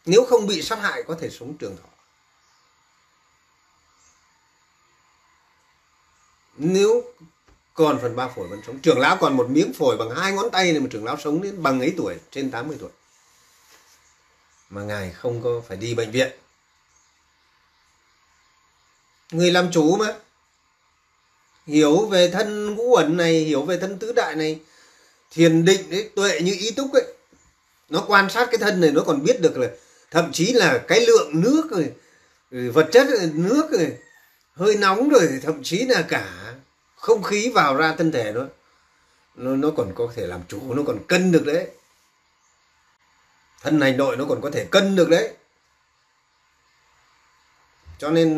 Nếu không bị sát hại có thể sống trường thọ. Nếu còn phần ba phổi vẫn sống. Trưởng lão còn một miếng phổi bằng hai ngón tay này mà trưởng lão sống đến bằng ấy tuổi trên 80 tuổi. Mà ngài không có phải đi bệnh viện. Người làm chủ mà. Hiểu về thân ngũ ẩn này hiểu về thân tứ đại này thiền định đấy tuệ như ý túc ấy. Nó quan sát cái thân này nó còn biết được là thậm chí là cái lượng nước rồi, ừ, vật chất ừ, nước rồi hơi nóng rồi thậm chí là cả không khí vào ra thân thể nó nó nó còn có thể làm chủ nó còn cân được đấy. Thân hành nội nó còn có thể cân được đấy. Cho nên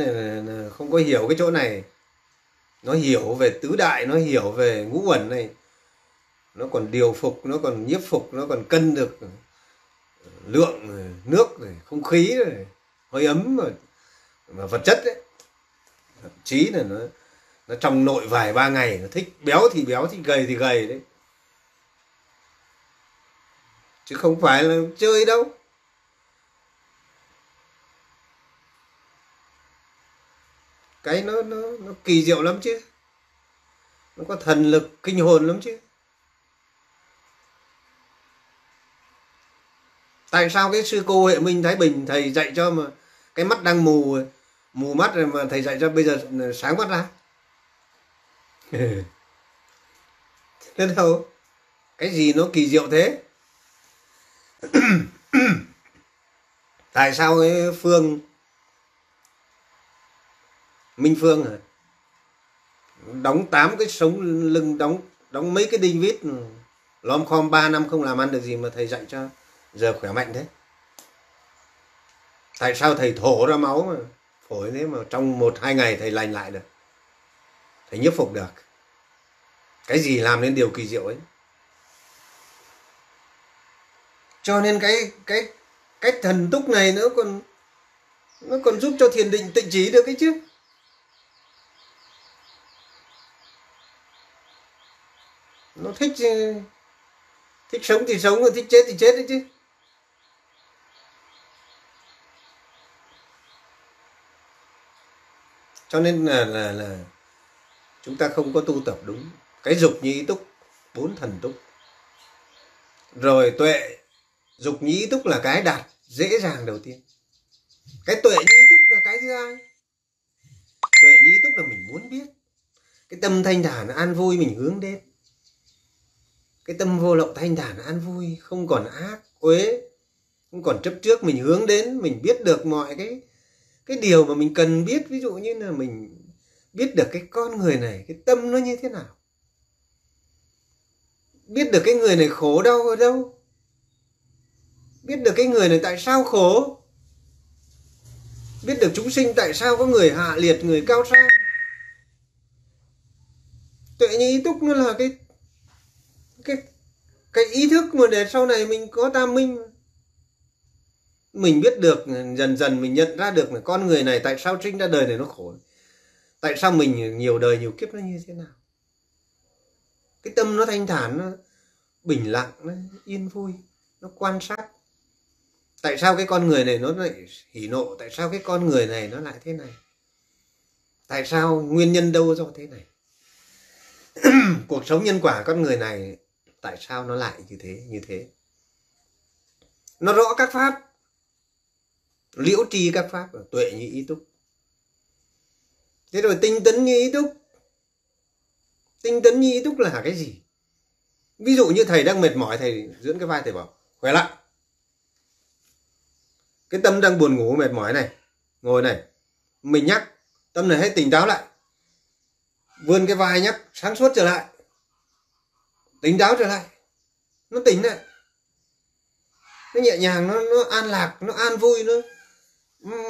không có hiểu cái chỗ này. Nó hiểu về tứ đại nó hiểu về ngũ uẩn này. Nó còn điều phục nó còn nhiếp phục nó còn cân được lượng nước này không khí này hơi ấm mà, mà vật chất đấy. Thậm chí là nó nó trong nội vài ba ngày, nó thích béo thì béo thì gầy thì gầy đấy. Chứ không phải là chơi đâu. Cái nó nó nó kỳ diệu lắm chứ. Nó có thần lực, kinh hồn lắm chứ. Tại sao cái sư cô hệ minh, thái bình, thầy dạy cho mà cái mắt đang mù mù mắt rồi mà thầy dạy cho bây giờ, sáng mắt ra? Ừ. thế đâu cái gì nó kỳ diệu thế? Tại sao cái phương, minh phương hả? Đóng tám cái sống lưng, đóng đóng mấy cái đinh vít ừ, lom khom ba năm không làm ăn được gì mà thầy dạy cho giờ khỏe mạnh thế. Tại sao thầy thổ ra máu mà, phổi thế mà trong một, hai ngày thầy lành lại được? Phải nhiếp phục được. Cái gì làm nên điều kỳ diệu ấy? Cho nên cái cái cách thần túc này nữa còn, nó còn giúp cho thiền định tịnh trí được cái chứ. Nó thích thích sống thì sống thích chết thì chết đấy chứ. Cho nên là là là chúng ta không có tu tập đúng. Cái dục nhĩ túc, bốn thần túc. Rồi tuệ, dục nhĩ túc là cái đạt dễ dàng đầu tiên. Cái tuệ nhĩ túc là cái thứ hai. Tuệ nhĩ túc là mình muốn biết. Cái tâm thanh thản an vui, mình hướng đến. Cái tâm vô lậu thanh thản an vui, không còn ác, uế, không còn chấp trước, mình hướng đến, mình biết được mọi cái cái điều mà mình cần biết. Ví dụ như là mình biết được cái con người này, cái tâm nó như thế nào. Biết được cái người này khổ đau ở đâu. Biết được cái người này tại sao khổ. Biết được chúng sinh tại sao có người hạ liệt, người cao sang. Tuệ như ý túc nó là cái cái cái ý thức mà để sau này mình có tam minh. Mình biết được, dần dần mình nhận ra được là con người này tại sao sinh ra đời này nó khổ tại sao mình nhiều đời nhiều kiếp nó như thế nào? Cái tâm nó thanh thản, nó bình lặng, nó yên vui, nó quan sát. Tại sao cái con người này nó lại hỉ nộ? Tại sao cái con người này nó lại thế này? Tại sao nguyên nhân đâu do thế này? Cuộc sống nhân quả con người này, tại sao nó lại như thế như thế? Nó rõ các pháp, liễu tri các pháp, tuệ như ý túc thế rồi tinh tấn như ý túc tinh tấn như ý túc là cái gì? Ví dụ như thầy đang mệt mỏi, thầy dưỡng cái vai thầy bảo, khỏe lại. Cái tâm đang buồn ngủ, mệt mỏi này, ngồi này, mình nhắc, tâm này hãy tỉnh táo lại. Vươn cái vai nhắc, sáng suốt trở lại. Tỉnh táo trở lại. Nó tỉnh lại. Nó nhẹ nhàng, nó nó an lạc, nó an vui, nó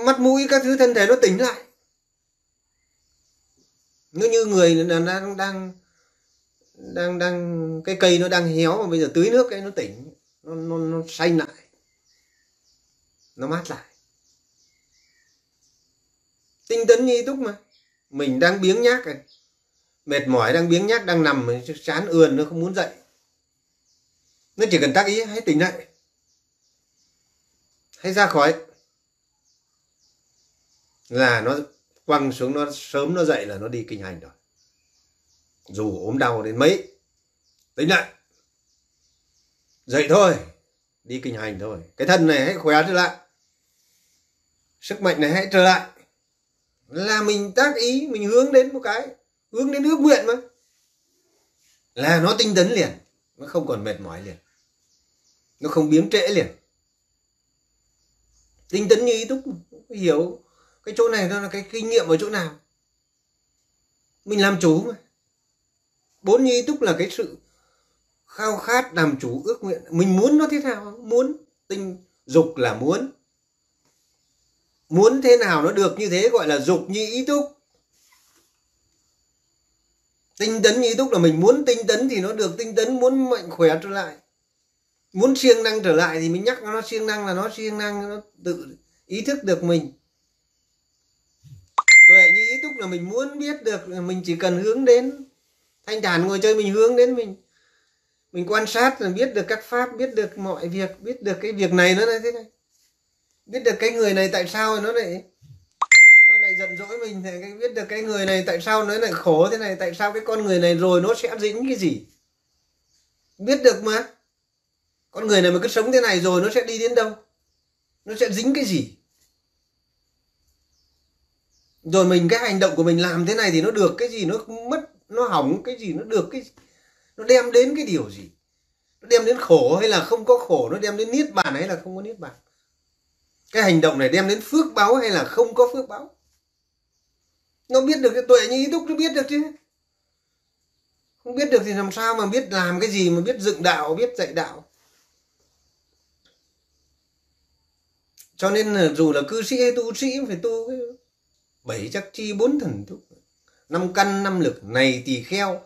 mắt mũi các thứ thân thể nó tỉnh lại nó như người đang đang đang đang cái cây nó đang héo mà bây giờ tưới nước cái nó tỉnh nó nó, nó xanh lại nó mát lại. Tinh tấn như túc mà. Mình đang biếng nhác này mệt mỏi đang biếng nhác đang nằm chán ườn nó không muốn dậy. Nó chỉ cần tác ý hãy tỉnh lại. Hãy ra khỏi. Là nó quăng xuống nó, sớm nó dậy là nó đi kinh hành rồi. Dù ốm đau đến mấy tính lại. Dậy thôi, đi kinh hành thôi. Cái thân này hãy khỏe trở lại. Sức mạnh này hãy trở lại. Là mình tác ý, mình hướng đến một cái, hướng đến ước nguyện mà. Là nó tinh tấn liền, nó không còn mệt mỏi liền. Nó không biến trễ liền. Tinh tấn như ý túc hiểu cái chỗ này nó là cái kinh nghiệm ở chỗ nào? Mình làm chủ mà. Bốn nhi túc là cái sự khao khát làm chủ ước nguyện. Mình muốn nó thế nào? Muốn. Tinh dục là muốn. Muốn thế nào nó được như thế, gọi là dục như ý túc. Tinh tấn như túc là mình muốn tinh tấn thì nó được tinh tấn, muốn mạnh khỏe trở lại. Muốn siêng năng trở lại thì mình nhắc nó, siêng năng là nó, siêng năng nó tự ý thức được mình tuệ như ý túc là mình muốn biết được mình chỉ cần hướng đến thanh thản ngồi chơi mình hướng đến mình. Mình quan sát là biết được các pháp, biết được mọi việc, biết được cái việc này nó là thế này. Biết được cái người này tại sao nó lại nó lại giận dỗi mình thì biết được cái người này tại sao nó lại khổ thế này. Tại sao cái con người này rồi nó sẽ dính cái gì? Biết được mà. Con người này mà cứ sống thế này rồi nó sẽ đi đến đâu? Nó sẽ dính cái gì? Rồi mình, cái hành động của mình làm thế này thì nó được cái gì nó mất, nó hỏng, cái gì nó được cái nó đem đến cái điều gì? Nó đem đến khổ hay là không có khổ? Nó đem đến niết bàn hay là không có niết bàn? Cái hành động này đem đến phước báo hay là không có phước báo? Nó biết được cái tuệ như ý túc nó biết được chứ. Không biết được thì làm sao mà biết làm cái gì mà biết dựng đạo, biết dạy đạo? Cho nên là dù là cư sĩ hay tu sĩ phải tu cái bảy chắc chi bốn thần thúc năm căn năm lực này tỳ kheo.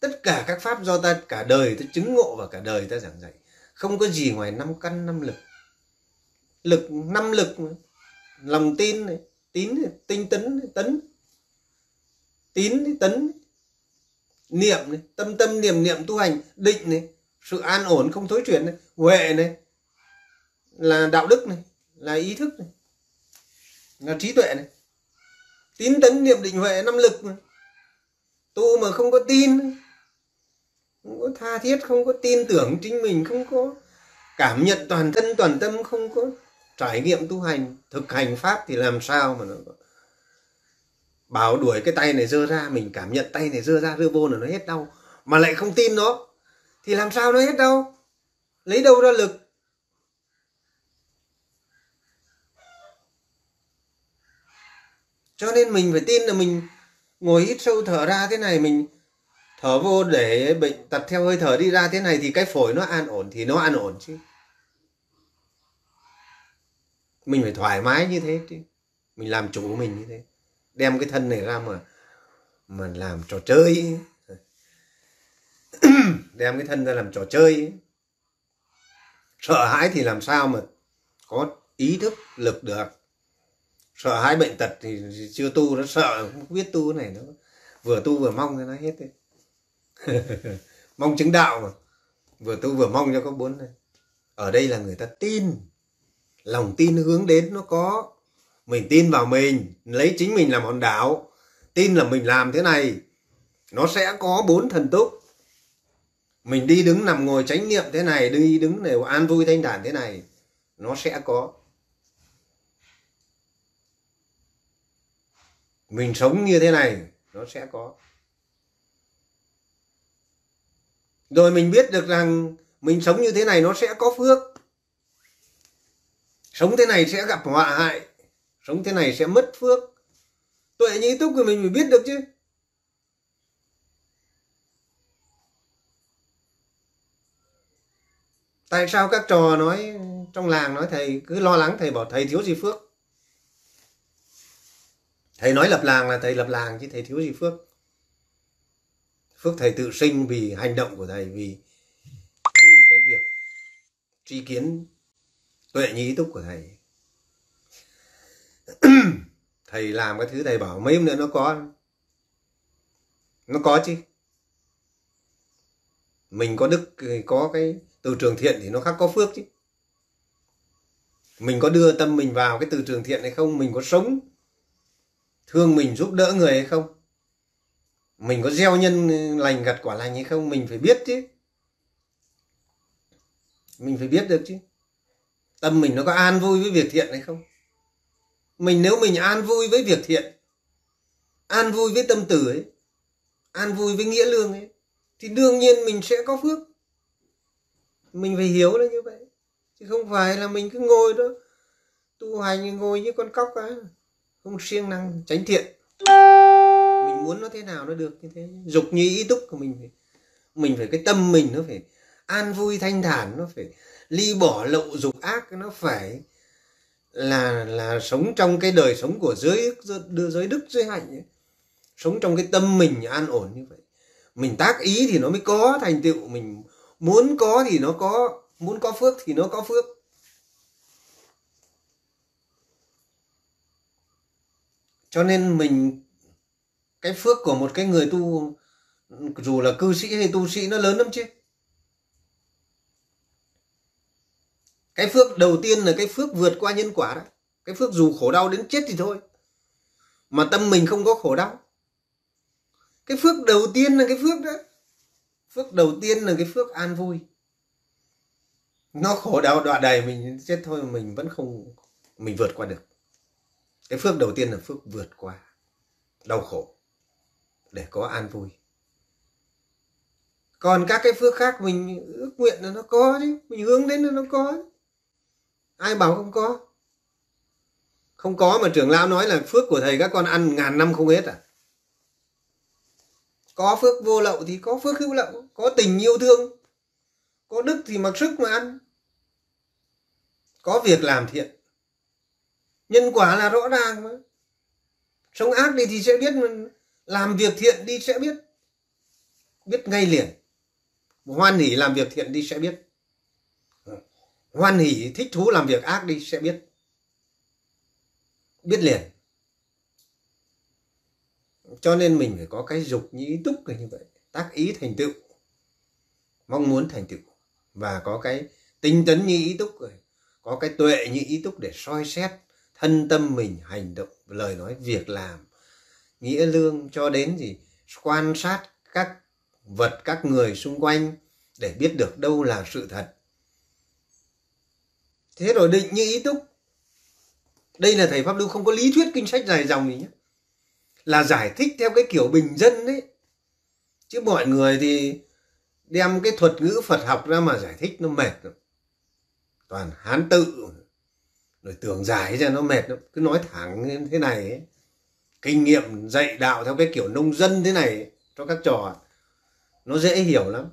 Tất cả các pháp do ta cả đời ta chứng ngộ và cả đời ta giảng dạy. Không có gì ngoài năm căn năm lực. Lực năm lực lòng tin này tín này, tinh tấn này, tấn. Tín này, tấn niệm này tâm tâm niệm niệm tu hành định này. Sự an ổn không thối chuyển này. Huệ này. Là đạo đức này là ý thức này. Là trí tuệ này tín tấn niệm định huệ năm lực. Mà tu mà không có tin, không có tha thiết, không có tin tưởng chính mình, không có cảm nhận toàn thân, toàn tâm, không có trải nghiệm tu hành, thực hành pháp thì làm sao mà nó bảo đuổi cái tay này dơ ra, mình cảm nhận tay này dơ ra dơ vô là nó hết đau. Mà lại không tin nó, thì làm sao nó hết đau? Lấy đâu ra lực? Cho nên mình phải tin là mình ngồi hít sâu thở ra thế này, mình thở vô để bệnh tật theo hơi thở đi ra thế này thì cái phổi nó an ổn thì nó an ổn chứ. Mình phải thoải mái như thế chứ. Mình làm chủ mình như thế. Đem cái thân này ra mà mà làm trò chơi. Đem cái thân ra làm trò chơi. Sợ hãi thì làm sao mà có ý thức, lực được sợ hai bệnh tật thì chưa tu, nó sợ không biết tu này nó vừa tu vừa mong cho nó hết đấy. Mong chứng đạo mà. Vừa tu vừa mong cho có bốn này ở đây là người ta tin. Lòng tin hướng đến, nó có. Mình tin vào mình, lấy chính mình làm hòn đảo. Tin là mình làm thế này, nó sẽ có bốn thần túc. Mình đi đứng nằm ngồi chánh niệm thế này, đi đứng đều an vui thanh thản thế này, nó sẽ có. Mình sống như thế này, nó sẽ có. Rồi mình biết được rằng mình sống như thế này nó sẽ có phước. Sống thế này sẽ gặp họa hại. Sống thế này sẽ mất phước. Tuệ như túc của mình mình biết được chứ. Tại sao các trò nói trong làng nói thầy, cứ lo lắng thầy bảo thầy thiếu gì phước? Thầy nói lập làng là thầy lập làng chứ thầy thiếu gì phước. Phước thầy tự sinh vì hành động của thầy, vì vì cái việc tri kiến tuệ nhí túc của thầy. Thầy làm cái thứ thầy bảo mấy hôm nữa nó có. Nó có chứ. Mình có đức, có cái, từ trường thiện thì nó khác có phước chứ. Mình có đưa tâm mình vào cái từ trường thiện hay không, mình có sống thương mình giúp đỡ người hay không? Mình có gieo nhân lành gặt quả lành hay không? Mình phải biết chứ. Mình phải biết được chứ. Tâm mình nó có an vui với việc thiện hay không? Mình nếu mình an vui với việc thiện, an vui với tâm từ ấy, an vui với nghĩa lương ấy, thì đương nhiên mình sẽ có phước. Mình phải hiểu là như vậy. Chứ không phải là mình cứ ngồi đó tu hành, ngồi như con cóc á không siêng năng tránh thiện. Mình muốn nó thế nào nó được như thế. Dục như ý túc của mình phải mình phải cái tâm mình nó phải an vui thanh thản, nó phải ly bỏ lậu dục ác, nó phải là là sống trong cái đời sống của giới, đưa giới đức, giới hạnh ấy. sống trong cái tâm mình an ổn như vậy. Mình tác ý thì nó mới có thành tựu. Mình muốn có thì nó có, muốn có phước thì nó có phước. Cho nên mình, cái phước của một cái người tu, dù là cư sĩ hay tu sĩ, nó lớn lắm chứ. Cái phước đầu tiên là cái phước vượt qua nhân quả đó. Cái phước dù khổ đau đến chết thì thôi. Mà tâm mình không có khổ đau. Cái phước đầu tiên là cái phước đó. Phước đầu tiên là cái phước an vui. Nó khổ đau đọa đầy mình, chết thôi, mình vẫn không, mình vượt qua được cái phước đầu tiên là phước vượt qua, đau khổ, để có an vui. Còn các cái phước khác mình ước nguyện là nó có chứ, mình hướng đến là nó có ai bảo không có? Không có mà trưởng lão nói là phước của thầy các con ăn ngàn năm không hết à? Có phước vô lậu thì có phước hữu lậu, có tình yêu thương, có đức thì mặc sức mà ăn, có việc làm thiện nhân quả là rõ ràng mà. Sống ác đi thì sẽ biết, làm việc thiện đi sẽ biết. Biết ngay liền. Hoan hỉ làm việc thiện đi sẽ biết. Hoan hỉ thích thú làm việc ác đi sẽ biết. Biết liền. Cho nên mình phải có cái dục như ý túc như vậy. Tác ý thành tựu. Mong muốn thành tựu. Và có cái tinh tấn như ý túc rồi. Có cái tuệ như ý túc để soi xét thân tâm mình hành động, lời nói việc làm, nghĩa lương cho đến gì? Quan sát các vật, các người xung quanh để biết được đâu là sự thật. Thế rồi định như ý túc. Đây là thầy pháp lưu không có lý thuyết kinh sách dài dòng gì nhé. Là giải thích theo cái kiểu bình dân đấy. Chứ mọi người thì đem cái thuật ngữ phật học ra mà giải thích nó mệt toàn hán tự rồi tưởng giải ra nó mệt cứ nói thẳng như thế này ấy. kinh nghiệm dạy đạo theo cái kiểu nông dân thế này cho các trò, nó dễ hiểu lắm.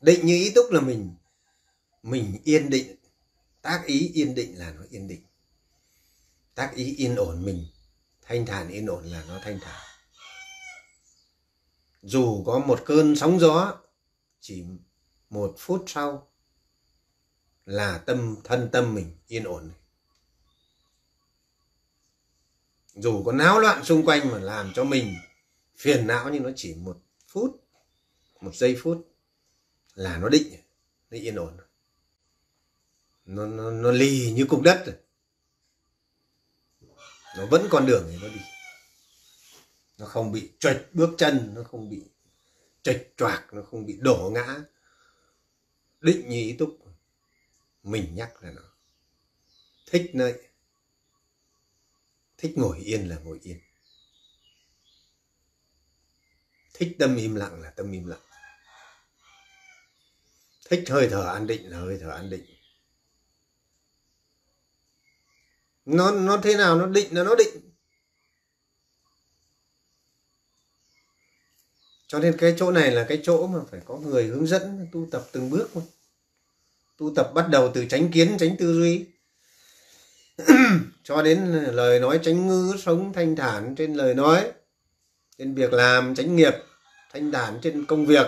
Định như ý túc là mình mình yên định. Tác ý yên định là nó yên định. Tác ý yên ổn mình, thanh thản yên ổn là nó thanh thản. Dù có một cơn sóng gió, chỉ một phút sau là tâm thân tâm mình yên ổn dù có náo loạn xung quanh mà làm cho mình phiền não nhưng nó chỉ một phút một giây phút là nó định nó yên ổn. Nó nó, nó lì như cục đất rồi. Nó vẫn con đường thì nó đi. Nó không bị trệch bước chân nó không bị trệch choạc nó không bị đổ ngã. Định như ý túc mình nhắc là nó. Thích nơi. Thích ngồi yên là ngồi yên. Thích tâm im lặng là tâm im lặng. Thích hơi thở an định là hơi thở an định. Nó nó thế nào nó định là nó định. Cho nên cái chỗ này là cái chỗ mà phải có người hướng dẫn, tu tập từng bước thôi tu tập bắt đầu từ tránh kiến tránh tư duy. Cho đến lời nói tránh ngữ sống thanh thản trên lời nói, trên việc làm tránh nghiệp, thanh thản trên công việc,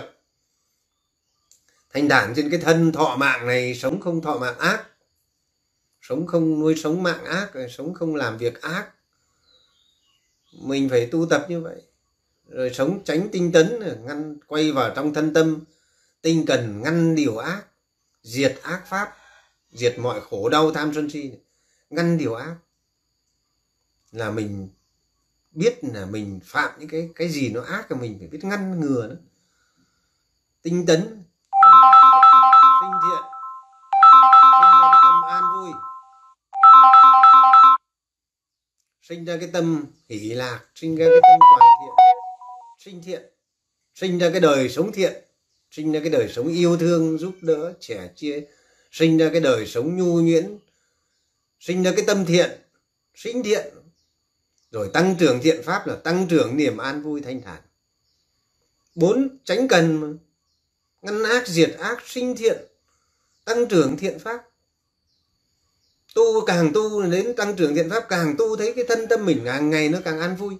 thanh thản trên cái thân thọ mạng này, sống không thọ mạng ác, sống không nuôi sống mạng ác sống không làm việc ác. Mình phải tu tập như vậy. Rồi sống tránh tinh tấn, ngăn quay vào trong thân tâm, tinh cần ngăn điều ác diệt ác pháp, diệt mọi khổ đau tham sân si. Ngăn điều ác là mình biết là mình phạm những cái cái gì nó ác là mình phải biết ngăn ngừa nó. Tinh tấn sinh thiện, sinh ra cái tâm an vui. Sinh ra cái tâm hỷ lạc, sinh ra cái tâm toàn thiện, sinh thiện, sinh ra cái đời sống thiện sinh ra cái đời sống yêu thương, giúp đỡ trẻ chia. Sinh ra cái đời sống nhu nhuyễn. Sinh ra cái tâm thiện, sinh thiện. Rồi tăng trưởng thiện pháp là tăng trưởng niềm an vui thanh thản. Bốn, tránh cần ngăn ác, diệt ác, sinh thiện. Tăng trưởng thiện pháp. Tu càng tu đến tăng trưởng thiện pháp, càng tu thấy cái thân tâm mình càng ngày nó càng an vui.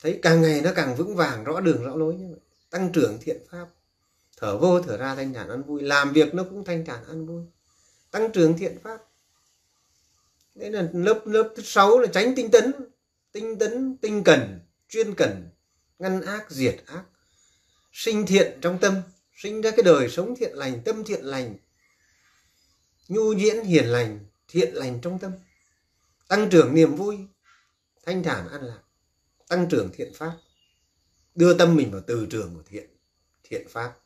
Thấy càng ngày nó càng vững vàng, rõ đường, rõ lối như vậy tăng trưởng thiện pháp. Thở vô, thở ra thanh thản an vui. Làm việc nó cũng thanh thản an vui. Tăng trưởng thiện pháp. Đấy là lớp lớp thứ sáu là tránh tinh tấn. Tinh tấn, tinh cần, chuyên cần, ngăn ác, diệt ác. Sinh thiện trong tâm. Sinh ra cái đời sống thiện lành, tâm thiện lành. Nhu nhuyễn, hiền lành, thiện lành trong tâm. Tăng trưởng niềm vui. Thanh thản an lạc. Tăng trưởng thiện pháp đưa tâm mình vào từ trường của thiện thiện pháp,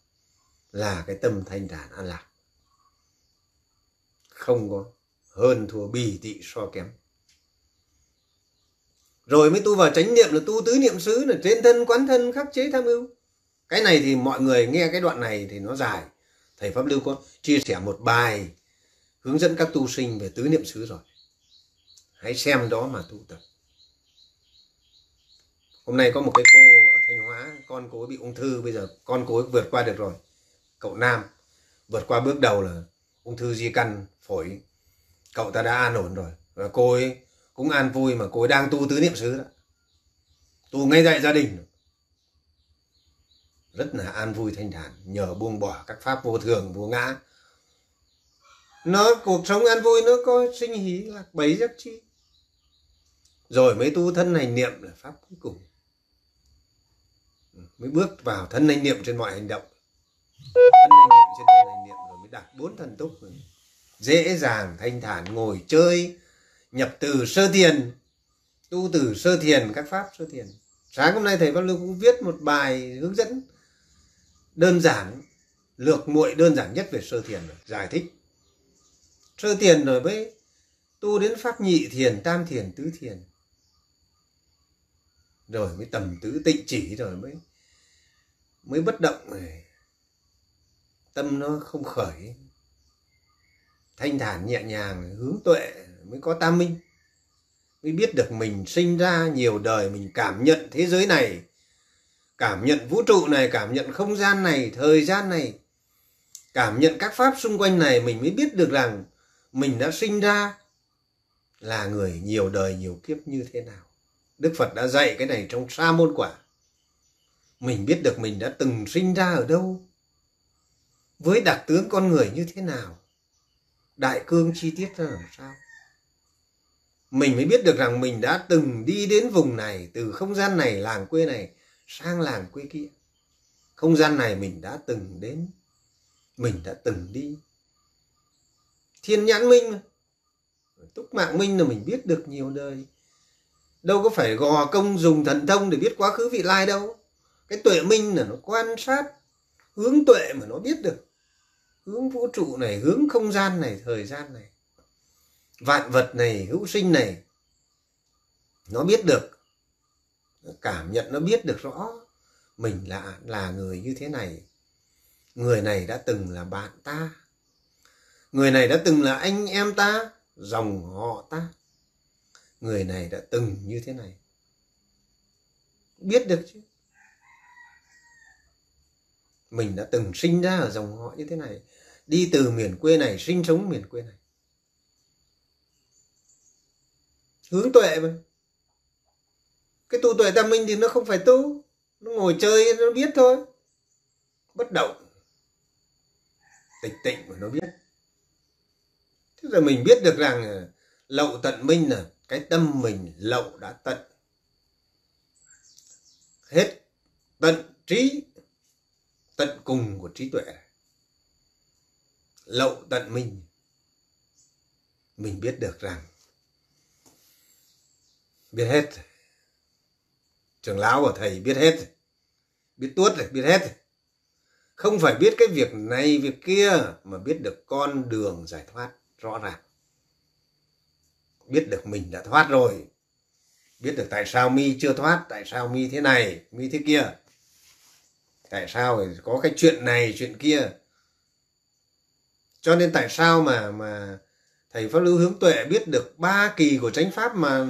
là cái tâm thanh thản an lạc. Không có hơn thua bì tị so kém. Rồi mới tu vào chánh niệm là tu tứ niệm xứ là trên thân, quán thân, khắc chế tham ưu. Cái này thì mọi người nghe cái đoạn này thì nó dài. Thầy pháp lưu có chia sẻ một bài hướng dẫn các tu sinh về tứ niệm xứ rồi. Hãy xem đó mà tu tập. Hôm nay có một cái cô thanh hóa, con cô ấy bị ung thư, bây giờ con cô ấy vượt qua được rồi. Cậu nam vượt qua bước đầu là ung thư di căn phổi. Cậu ta đã an ổn rồi. Và cô ấy cũng an vui mà cô ấy đang tu tứ niệm xứ đó. Tu ngay tại gia đình. Rất là an vui thanh thản, nhờ buông bỏ các pháp vô thường, vô ngã. Nó, cuộc sống an vui, nó có sinh hí lạc bấy giấc chi. Rồi mới tu thân hành niệm là pháp cuối cùng mới bước vào thân hành niệm trên mọi hành động. Thân hành niệm trên thân hành niệm rồi mới đạt bốn thần túc. Rồi. dễ dàng thanh thản ngồi chơi nhập từ sơ thiền tu từ sơ thiền các pháp sơ thiền. Sáng hôm nay thầy văn lưu cũng viết một bài hướng dẫn đơn giản lược muội đơn giản nhất về sơ thiền rồi, giải thích. Sơ thiền rồi mới tu đến pháp nhị thiền tam thiền tứ thiền. Rồi mới tầm tứ tịnh chỉ rồi mới mới bất động này tâm nó không khởi. Thanh thản nhẹ nhàng, hướng tuệ mới có tam minh. Mới biết được mình sinh ra nhiều đời, mình cảm nhận thế giới này, cảm nhận vũ trụ này, cảm nhận không gian này, thời gian này, cảm nhận các pháp xung quanh này, mình mới biết được rằng mình đã sinh ra là người nhiều đời nhiều kiếp như thế nào. Đức phật đã dạy cái này trong sa môn quả mình biết được mình đã từng sinh ra ở đâu. Với đặc tướng con người như thế nào? Đại cương chi tiết ra làm sao? Mình mới biết được rằng mình đã từng đi đến vùng này, từ không gian này, làng quê này, sang làng quê kia. Không gian này mình đã từng đến. Mình đã từng đi. Thiên nhãn minh mà túc mạng minh là mình biết được nhiều đời. Đâu có phải gò công dùng thần thông để biết quá khứ vị lai đâu cái tuệ minh là nó quan sát hướng tuệ mà nó biết được. Hướng vũ trụ này, hướng không gian này, thời gian này, vạn vật này, hữu sinh này, nó biết được. Nó cảm nhận, nó biết được rõ mình là là người như thế này. Người này đã từng là bạn ta. Người này đã từng là anh em ta, dòng họ ta. Người này đã từng như thế này. Biết được chứ? Mình đã từng sinh ra ở dòng họ như thế này, đi từ miền quê này, sinh sống miền quê này. Hướng tuệ mà. Cái tu tuệ tâm minh thì nó không phải tu, nó ngồi chơi nó biết thôi. Bất động. Tịch tịnh mà nó biết. Thế rồi mình biết được rằng à, lậu tận minh là cái tâm mình lậu đã tận. Hết tận trí tận cùng của trí tuệ lậu tận minh mình biết được rằng, biết hết. Trưởng lão của thầy biết hết. Biết tuốt rồi biết hết. Không phải biết cái việc này, việc kia, mà biết được con đường giải thoát rõ ràng. Biết được mình đã thoát rồi. Biết được tại sao mi chưa thoát, tại sao mi thế này, mi thế kia tại sao có cái chuyện này, chuyện kia? Cho nên tại sao mà mà thầy pháp lưu hướng tuệ biết được ba kỳ của chánh pháp mà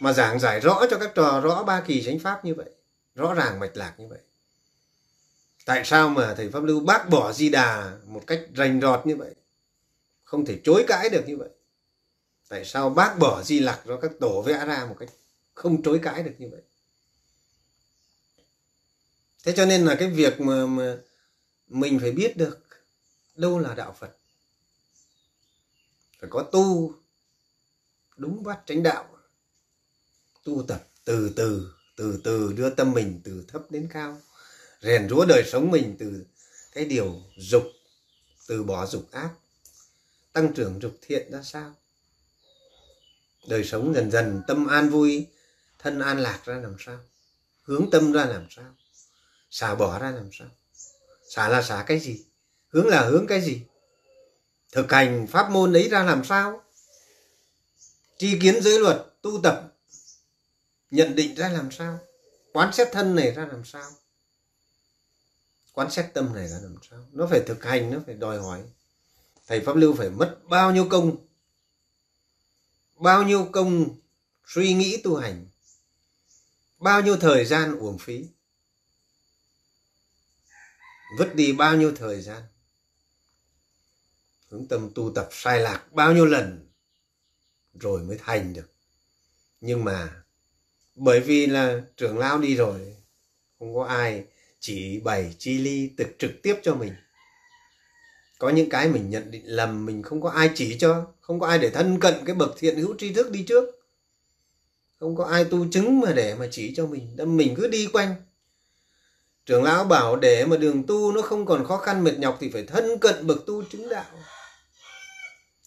mà giảng giải rõ cho các trò, rõ ba kỳ chánh pháp như vậy, rõ ràng mạch lạc như vậy? Tại sao mà thầy pháp lưu bác bỏ di đà một cách rành rọt như vậy? Không thể chối cãi được như vậy. Tại sao bác bỏ di lặc do các tổ vẽ ra một cách không chối cãi được như vậy? Thế cho nên là cái việc mà, mà mình phải biết được đâu là đạo phật. Phải có tu đúng bắt chánh đạo tu tập từ từ từ từ đưa tâm mình từ thấp đến cao rèn rúa đời sống mình từ cái điều dục từ bỏ dục ác tăng trưởng dục thiện ra sao? Đời sống dần dần tâm an vui thân an lạc ra làm sao? Hướng tâm ra làm sao? Xả bỏ ra làm sao? Xả là xả cái gì? Hướng là hướng cái gì? Thực hành pháp môn ấy ra làm sao? Tri kiến giới luật, tu tập, nhận định ra làm sao? Quán xét thân này ra làm sao? Quán xét tâm này ra làm sao? Nó phải thực hành, nó phải đòi hỏi. Thầy pháp lưu phải mất bao nhiêu công? Bao nhiêu công suy nghĩ tu hành? Bao nhiêu thời gian uổng phí? Vứt đi bao nhiêu thời gian? Hướng tâm tu tập sai lạc bao nhiêu lần rồi mới thành được. Nhưng mà bởi vì là trưởng lao đi rồi, không có ai chỉ bày chi ly thực trực tiếp cho mình. Có những cái mình nhận định lầm, mình không có ai chỉ cho, không có ai để thân cận cái bậc thiện hữu tri thức đi trước. Không có ai tu chứng mà để mà chỉ cho mình. Đâm mình cứ đi quanh trưởng lão bảo để mà đường tu nó không còn khó khăn mệt nhọc thì phải thân cận bậc tu chứng đạo.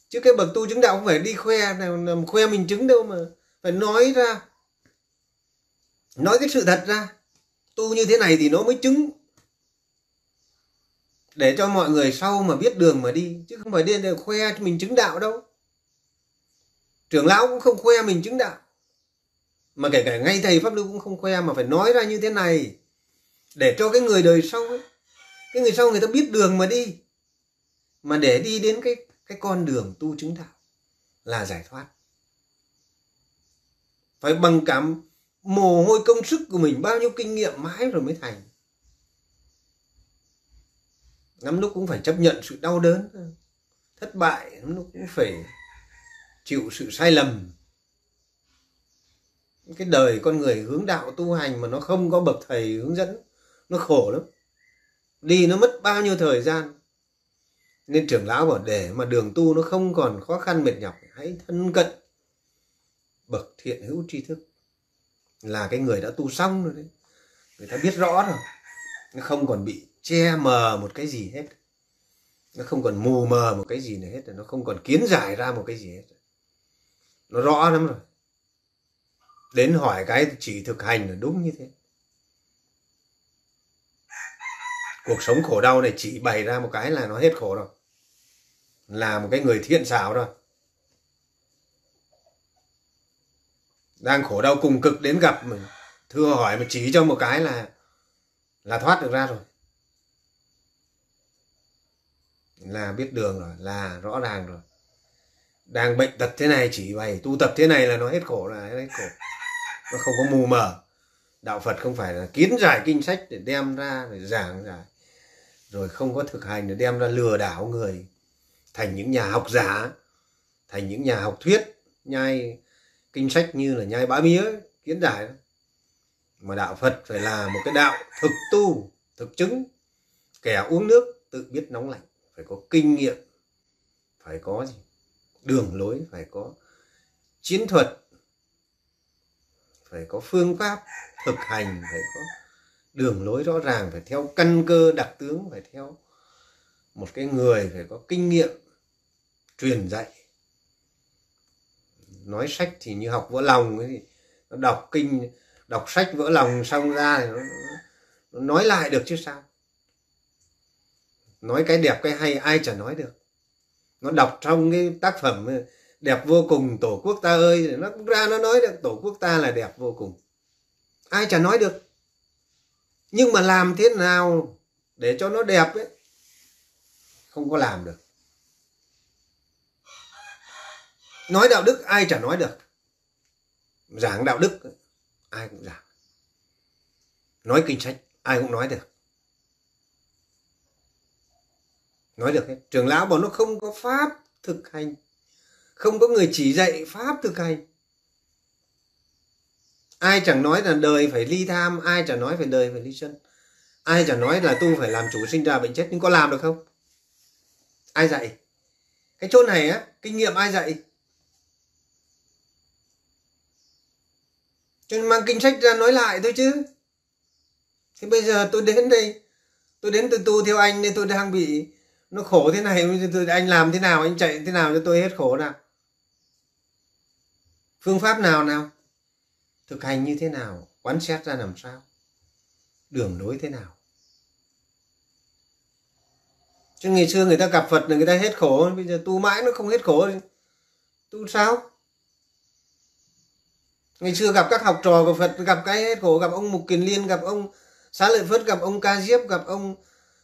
Chứ cái bậc tu chứng đạo không phải đi khoe, nào khoe mình chứng đâu mà. Phải nói ra. Nói cái sự thật ra. Tu như thế này thì nó mới chứng. Để cho mọi người sau mà biết đường mà đi. Chứ không phải đi để khoe mình chứng đạo đâu. Trưởng lão cũng không khoe mình chứng đạo. Mà kể cả ngay thầy pháp lưu cũng không khoe mà phải nói ra như thế này để cho cái người đời sau ấy, cái người sau người ta biết đường mà đi, mà để đi đến cái cái con đường tu chứng đạo là giải thoát. Phải bằng cảm mồ hôi công sức của mình, bao nhiêu kinh nghiệm mãi rồi mới thành. Lắm lúc cũng phải chấp nhận sự đau đớn, thất bại, lắm lúc cũng phải chịu sự sai lầm. Cái đời con người hướng đạo tu hành mà nó không có bậc thầy hướng dẫn nó khổ lắm. Đi nó mất bao nhiêu thời gian. Nên trưởng lão bảo để mà đường tu nó không còn khó khăn mệt nhọc, hãy thân cận bậc thiện hữu tri thức. Là cái người đã tu xong rồi đấy. Người ta biết rõ rồi. Nó không còn bị che mờ một cái gì hết. Nó không còn mù mờ một cái gì nữa hết. Nó không còn kiến giải ra một cái gì hết. Nó rõ lắm rồi. Đến hỏi cái chỉ thực hành là đúng như thế. Cuộc sống khổ đau này chỉ bày ra một cái là nó hết khổ rồi. Là một cái người thiện xảo rồi đang khổ đau cùng cực đến gặp mình. Thưa hỏi mà chỉ cho một cái là là thoát được ra rồi. Là biết đường rồi, là rõ ràng rồi. Đang bệnh tật thế này chỉ bày, tu tập thế này là nó hết khổ, là hết khổ. Nó không có mù mờ. Đạo phật không phải là kiến giải kinh sách để đem ra, để giảng giải rồi không có thực hành để đem ra lừa đảo người. Thành những nhà học giả, thành những nhà học thuyết, nhai kinh sách như là nhai bá mía, kiến giải mà đạo phật phải là một cái đạo thực tu, thực chứng. Kẻ uống nước tự biết nóng lạnh, phải có kinh nghiệm, phải có gì? Đường lối, phải có chiến thuật, phải có phương pháp thực hành, phải có đường lối rõ ràng phải theo căn cơ đặc tướng phải theo một cái người phải có kinh nghiệm truyền dạy. Nói sách thì như học vỡ lòng ấy thì nó đọc kinh đọc sách vỡ lòng xong ra thì nó, nó nói lại được chứ sao? Nói cái đẹp cái hay ai chả nói được. Nó đọc trong cái tác phẩm ờ, đẹp vô cùng tổ quốc ta ơi nó cũng ra nó nói được tổ quốc ta là đẹp vô cùng. Ai chả nói được nhưng mà làm thế nào để cho nó đẹp ấy? Không có làm được. Nói đạo đức ai chả nói được. Giảng đạo đức, ai cũng giảng. Nói kinh sách, ai cũng nói được. Nói được hết. Trường lão bảo nó không có pháp thực hành. Không có người chỉ dạy pháp thực hành ai chẳng nói là đời phải ly tham, ai chẳng nói phải đời phải ly sân ai chẳng nói là tu phải làm chủ sinh ra bệnh chết, nhưng có làm được không? Ai dạy? Cái chỗ này á, kinh nghiệm ai dạy? Cho nên mang kinh sách ra nói lại thôi chứ. Thì bây giờ tôi đến đây, tôi đến tôi tu theo anh nên tôi đang bị nó khổ thế này anh làm thế nào, anh chạy thế nào cho tôi hết khổ nào? Phương pháp nào nào? Thực hành như thế nào, quán xét ra làm sao, đường lối thế nào. Chứ ngày xưa người ta gặp phật là người ta hết khổ, bây giờ tu mãi nó không hết khổ tu sao? Ngày xưa gặp các học trò của phật, gặp cái hết khổ, gặp ông mục kiền liên, gặp ông xá lợi phất, gặp ông ca diếp, gặp ông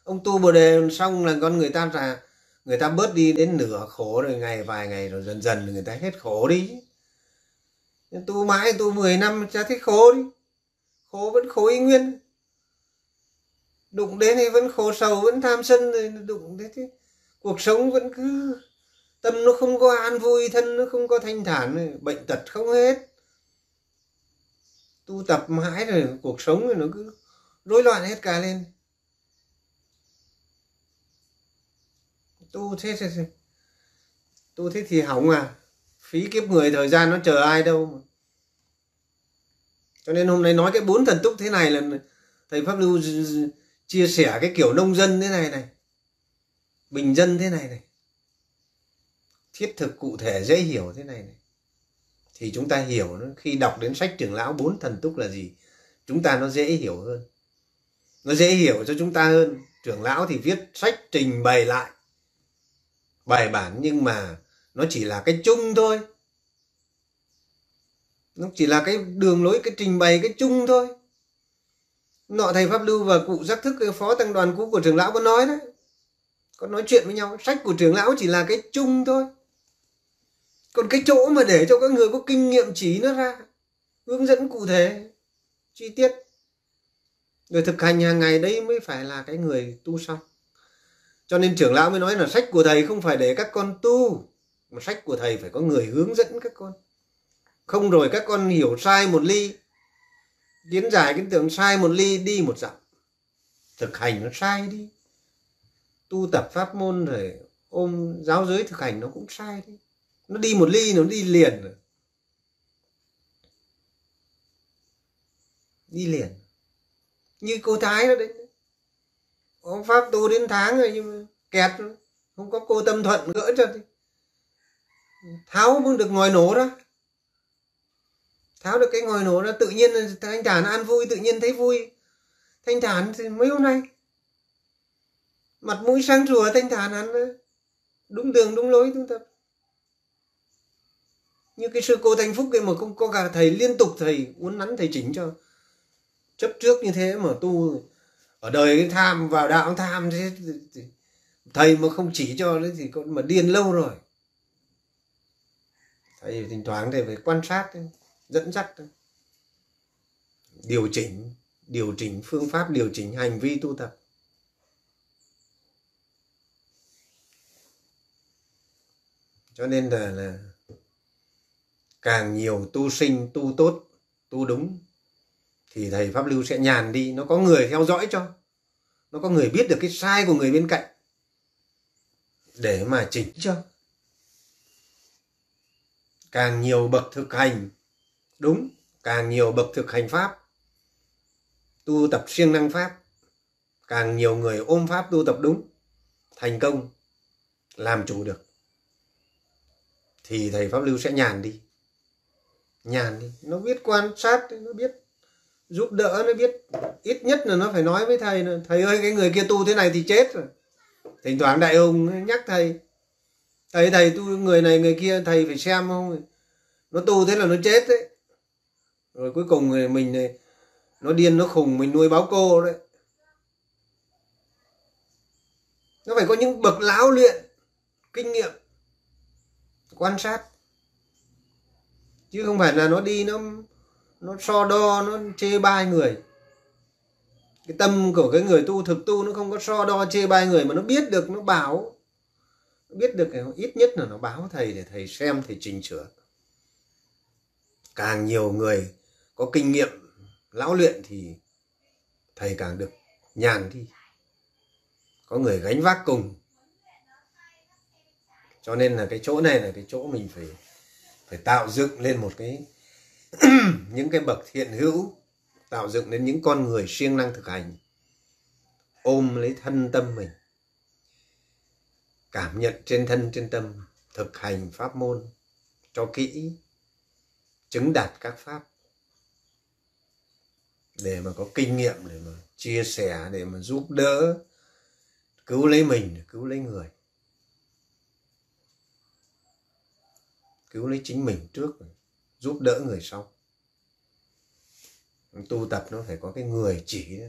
ông tu bồ đề, xong là con người ta là người ta bớt đi đến nửa khổ rồi ngày vài ngày rồi dần dần người ta hết khổ đi tu mãi tu 10 năm cha thấy khổ đi. Khổ vẫn khổ y nguyên. Đụng đến thì vẫn khổ sầu vẫn tham sân rồi đụng đến thế cuộc sống vẫn cứ tâm nó không có an vui thân nó không có thanh thản bệnh tật không hết. Tu tập mãi rồi cuộc sống rồi nó cứ rối loạn hết cả lên. Tu thế, thế, thế. Tu thế thì hỏng à phí kiếp người thời gian nó chờ ai đâu mà. Cho nên hôm nay nói cái bốn thần túc thế này là thầy pháp lưu chia sẻ cái kiểu nông dân thế này này, bình dân thế này này, thiết thực cụ thể dễ hiểu thế này này. Thì chúng ta hiểu nó, khi đọc đến sách trưởng lão bốn thần túc là gì, chúng ta nó dễ hiểu hơn. Nó dễ hiểu cho chúng ta hơn. Trưởng lão thì viết sách trình bày lại bài bản nhưng mà nó chỉ là cái chung thôi. Nó chỉ là cái đường lối, cái trình bày, cái chung thôi. Nọ thầy pháp lưu và cụ giác thức phó tăng đoàn cũ của trưởng lão có nói đấy. Có nói chuyện với nhau. Sách của trưởng lão chỉ là cái chung thôi. Còn cái chỗ mà để cho các người có kinh nghiệm chỉ nó ra, hướng dẫn cụ thể, chi tiết. Người thực hành hàng ngày đấy mới phải là cái người tu xong. Cho nên trưởng lão mới nói là sách của thầy không phải để các con tu mà sách của thầy phải có người hướng dẫn các con. Không rồi các con hiểu sai một ly kiến giải cái tưởng sai một ly đi một dặm. Thực hành nó sai đi. Tu tập pháp môn rồi ôm giáo giới thực hành nó cũng sai đi. Nó đi một ly, nó đi liền rồi. Đi liền. Như cô thái đó đấy. Ông pháp tu đến tháng rồi nhưng mà kẹt, không có cô tâm thuận gỡ cho thì tháo mới được ngòi nổ đó. Tháo được cái ngòi nổ đó, tự nhiên thanh thản an vui, tự nhiên thấy vui. Thanh thản thì mấy hôm nay. Mặt mũi sáng rùa thanh thản hắn đúng đường, đúng lối tu tập như cái sư cô thanh phúc kia mà không có cả thầy liên tục thầy uốn nắn thầy chỉnh cho. Chấp trước như thế mà tu. Ở đời cái tham vào đạo tham thế thầy mà không chỉ cho đấy thì con mà điên lâu rồi thầy thỉnh thoảng thầy phải quan sát dẫn dắt điều chỉnh điều chỉnh phương pháp điều chỉnh hành vi tu tập. Cho nên là, là càng nhiều tu sinh tu tốt tu đúng thì thầy pháp lưu sẽ nhàn đi. Nó có người theo dõi cho nó có người biết được cái sai của người bên cạnh để mà chỉnh cho càng nhiều bậc thực hành, đúng, càng nhiều bậc thực hành pháp, tu tập siêng năng pháp, càng nhiều người ôm pháp tu tập đúng, thành công, làm chủ được, thì thầy pháp lưu sẽ nhàn đi. Nhàn đi. Nó biết quan sát, nó biết giúp đỡ, nó biết ít nhất là nó phải nói với thầy là, thầy ơi, cái người kia tu thế này thì chết rồi. Thỉnh thoảng đại ông nhắc thầy thầy thầy, tu người này, người kia, thầy phải xem không? Nó tu thế là nó chết đấy. Rồi cuối cùng mình này nó điên, nó khùng, mình nuôi báo cô đấy. Nó phải có những bậc lão luyện, kinh nghiệm, quan sát. Chứ không phải là nó đi, nó nó so đo, nó chê bai người. Cái tâm của cái người tu, thực tu nó không có so đo, chê bai người mà nó biết được, nó bảo biết được ít nhất là nó báo thầy để thầy xem, thầy chỉnh sửa. Càng nhiều người có kinh nghiệm, lão luyện thì thầy càng được nhàn đi. Có người gánh vác cùng. Cho nên là cái chỗ này là cái chỗ mình phải phải tạo dựng lên một cái những cái bậc thiện hữu, tạo dựng lên những con người siêng năng thực hành. Ôm lấy thân tâm mình cảm nhận trên thân, trên tâm, thực hành pháp môn, cho kỹ, chứng đạt các pháp. Để mà có kinh nghiệm, để mà chia sẻ, để mà giúp đỡ, cứu lấy mình, cứu lấy người. Cứu lấy chính mình trước, giúp đỡ người sau. Tu tập nó phải có cái người chỉ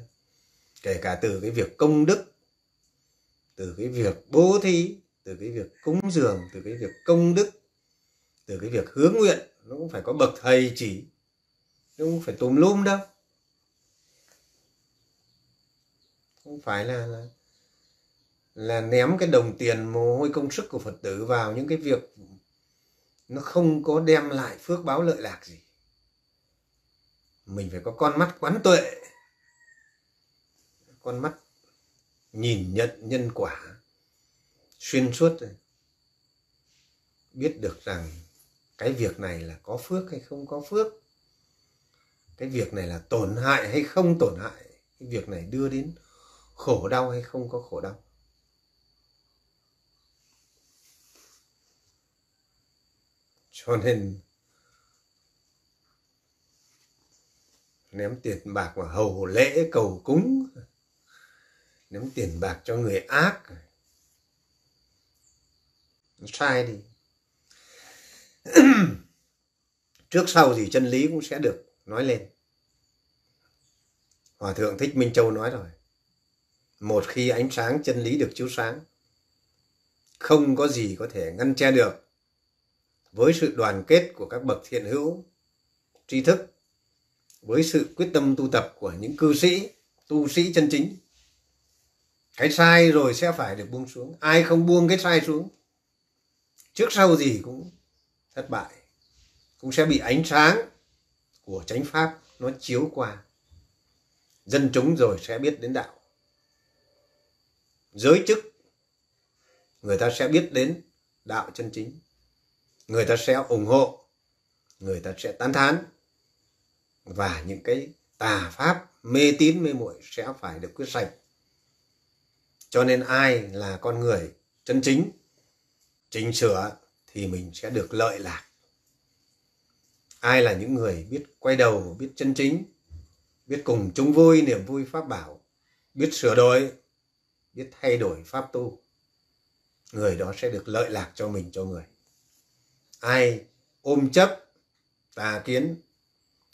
kể cả từ cái việc công đức từ cái việc bố thí, từ cái việc cúng dường, từ cái việc công đức, từ cái việc hướng nguyện, nó cũng phải có bậc thầy chỉ, nó không phải tùm lum đâu. Không phải là là là ném cái đồng tiền mồ hôi công sức của phật tử vào những cái việc nó không có đem lại phước báo lợi lạc gì. Mình phải có con mắt quán tuệ. Con mắt nhìn nhận nhân quả, xuyên suốt rồi biết được rằng cái việc này là có phước hay không có phước, cái việc này là tổn hại hay không tổn hại, cái việc này đưa đến khổ đau hay không có khổ đau. Cho nên ném tiền bạc vào hầu lễ cầu cúng ném tiền bạc cho người ác, nó sai đi. Trước sau gì chân lý cũng sẽ được nói lên. Hòa thượng thích minh châu nói rồi, một khi ánh sáng chân lý được chiếu sáng, không có gì có thể ngăn che được. Với sự đoàn kết của các bậc thiện hữu, tri thức, với sự quyết tâm tu tập của những cư sĩ, tu sĩ chân chính cái sai rồi sẽ phải được buông xuống. Ai không buông cái sai xuống, trước sau gì cũng thất bại, cũng sẽ bị ánh sáng của chánh pháp nó chiếu qua. Dân chúng rồi sẽ biết đến đạo. Giới chức, người ta sẽ biết đến đạo chân chính. Người ta sẽ ủng hộ, người ta sẽ tán thán. Và những cái tà pháp mê tín mê muội sẽ phải được quyết sạch cho nên ai là con người chân chính, chỉnh sửa thì mình sẽ được lợi lạc. Ai là những người biết quay đầu, biết chân chính, biết cùng chung vui niềm vui pháp bảo, biết sửa đổi, biết thay đổi pháp tu, người đó sẽ được lợi lạc cho mình, cho người. Ai ôm chấp, tà kiến,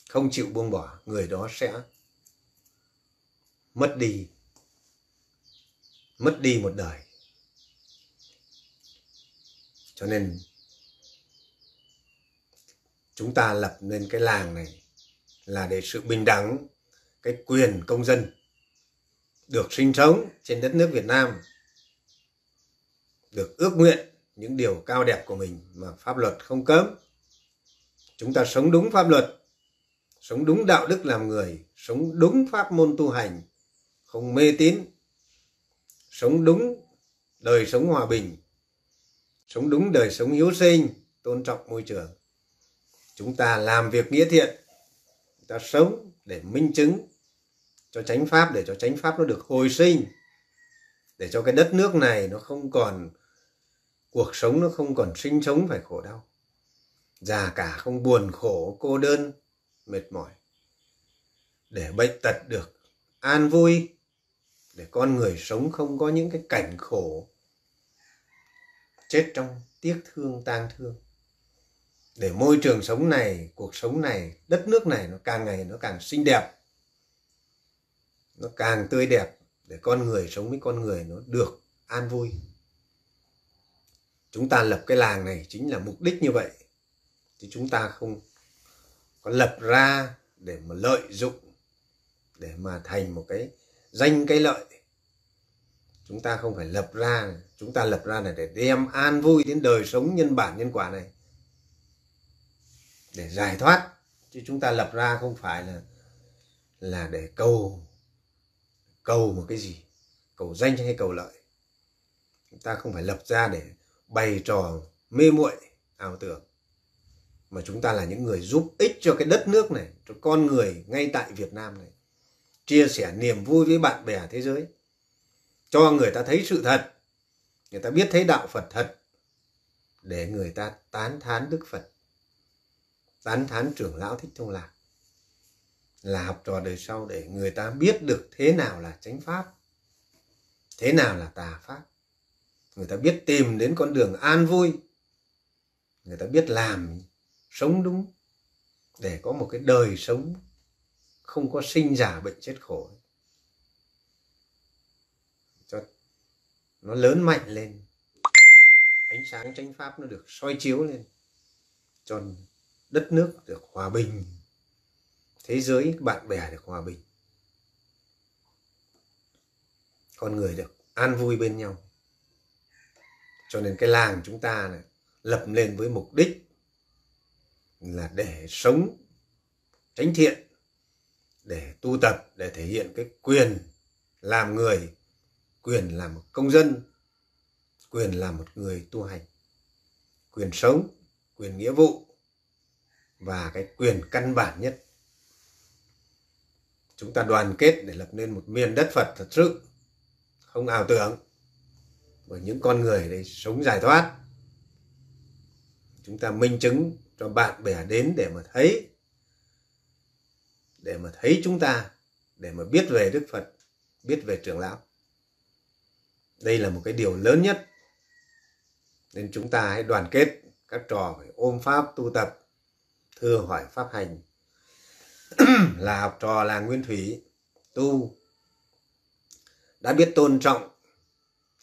không chịu buông bỏ, người đó sẽ mất đi mất đi một đời. Cho nên, chúng ta lập nên cái làng này là để sự bình đẳng, cái quyền công dân được sinh sống trên đất nước Việt Nam, được ước nguyện những điều cao đẹp của mình mà pháp luật không cấm. Chúng ta sống đúng pháp luật, sống đúng đạo đức làm người, sống đúng pháp môn tu hành, không mê tín sống đúng đời sống hòa bình. Sống đúng đời sống hiếu sinh, tôn trọng môi trường. Chúng ta làm việc nghĩa thiện, chúng ta sống để minh chứng cho chánh pháp, để cho chánh pháp nó được hồi sinh, để cho cái đất nước này nó không còn, cuộc sống nó không còn sinh sống phải khổ đau. Già cả không buồn khổ, cô đơn, mệt mỏi. Để bệnh tật được an vui để con người sống không có những cái cảnh khổ, chết trong tiếc thương, tang thương. Để môi trường sống này, cuộc sống này, đất nước này nó càng ngày nó càng xinh đẹp, nó càng tươi đẹp, để con người sống với con người nó được an vui. Chúng ta lập cái làng này chính là mục đích như vậy, chứ chúng ta không có lập ra để mà lợi dụng, để mà thành một cái danh cái lợi chúng ta không phải lập ra, chúng ta lập ra là để đem an vui đến đời sống nhân bản nhân quả này. Để giải thoát, chứ chúng ta lập ra không phải là là để cầu cầu một cái gì, cầu danh hay cầu lợi. Chúng ta không phải lập ra để bày trò mê muội, ảo tưởng. Mà chúng ta là những người giúp ích cho cái đất nước này, cho con người ngay tại Việt Nam này chia sẻ niềm vui với bạn bè thế giới, cho người ta thấy sự thật, người ta biết thấy đạo Phật thật, để người ta tán thán Đức Phật, tán thán trưởng lão Thích Thông Lạc, là học trò đời sau để người ta biết được thế nào là chánh pháp, thế nào là tà pháp. Người ta biết tìm đến con đường an vui, người ta biết làm sống đúng, để có một cái đời sống không có sinh giả bệnh chết khổ. Cho nó lớn mạnh lên. Ánh sáng chánh pháp nó được soi chiếu lên. Cho đất nước được hòa bình. Thế giới, bạn bè được hòa bình. Con người được an vui bên nhau. Cho nên cái làng chúng ta này lập lên với mục đích là để sống tránh thiện để tu tập, để thể hiện cái quyền làm người, quyền làm một công dân, quyền làm một người tu hành, quyền sống, quyền nghĩa vụ và cái quyền căn bản nhất. Chúng ta đoàn kết để lập nên một miền đất Phật thật sự, không ảo tưởng, bởi những con người đấy sống giải thoát. Chúng ta minh chứng cho bạn bè đến để mà thấy để mà thấy chúng ta, để mà biết về Đức Phật, biết về trưởng lão. Đây là một cái điều lớn nhất. Nên chúng ta hãy đoàn kết, các trò phải ôm pháp, tu tập, thưa hỏi pháp hành. Là học trò là nguyên thủy, tu. Đã biết tôn trọng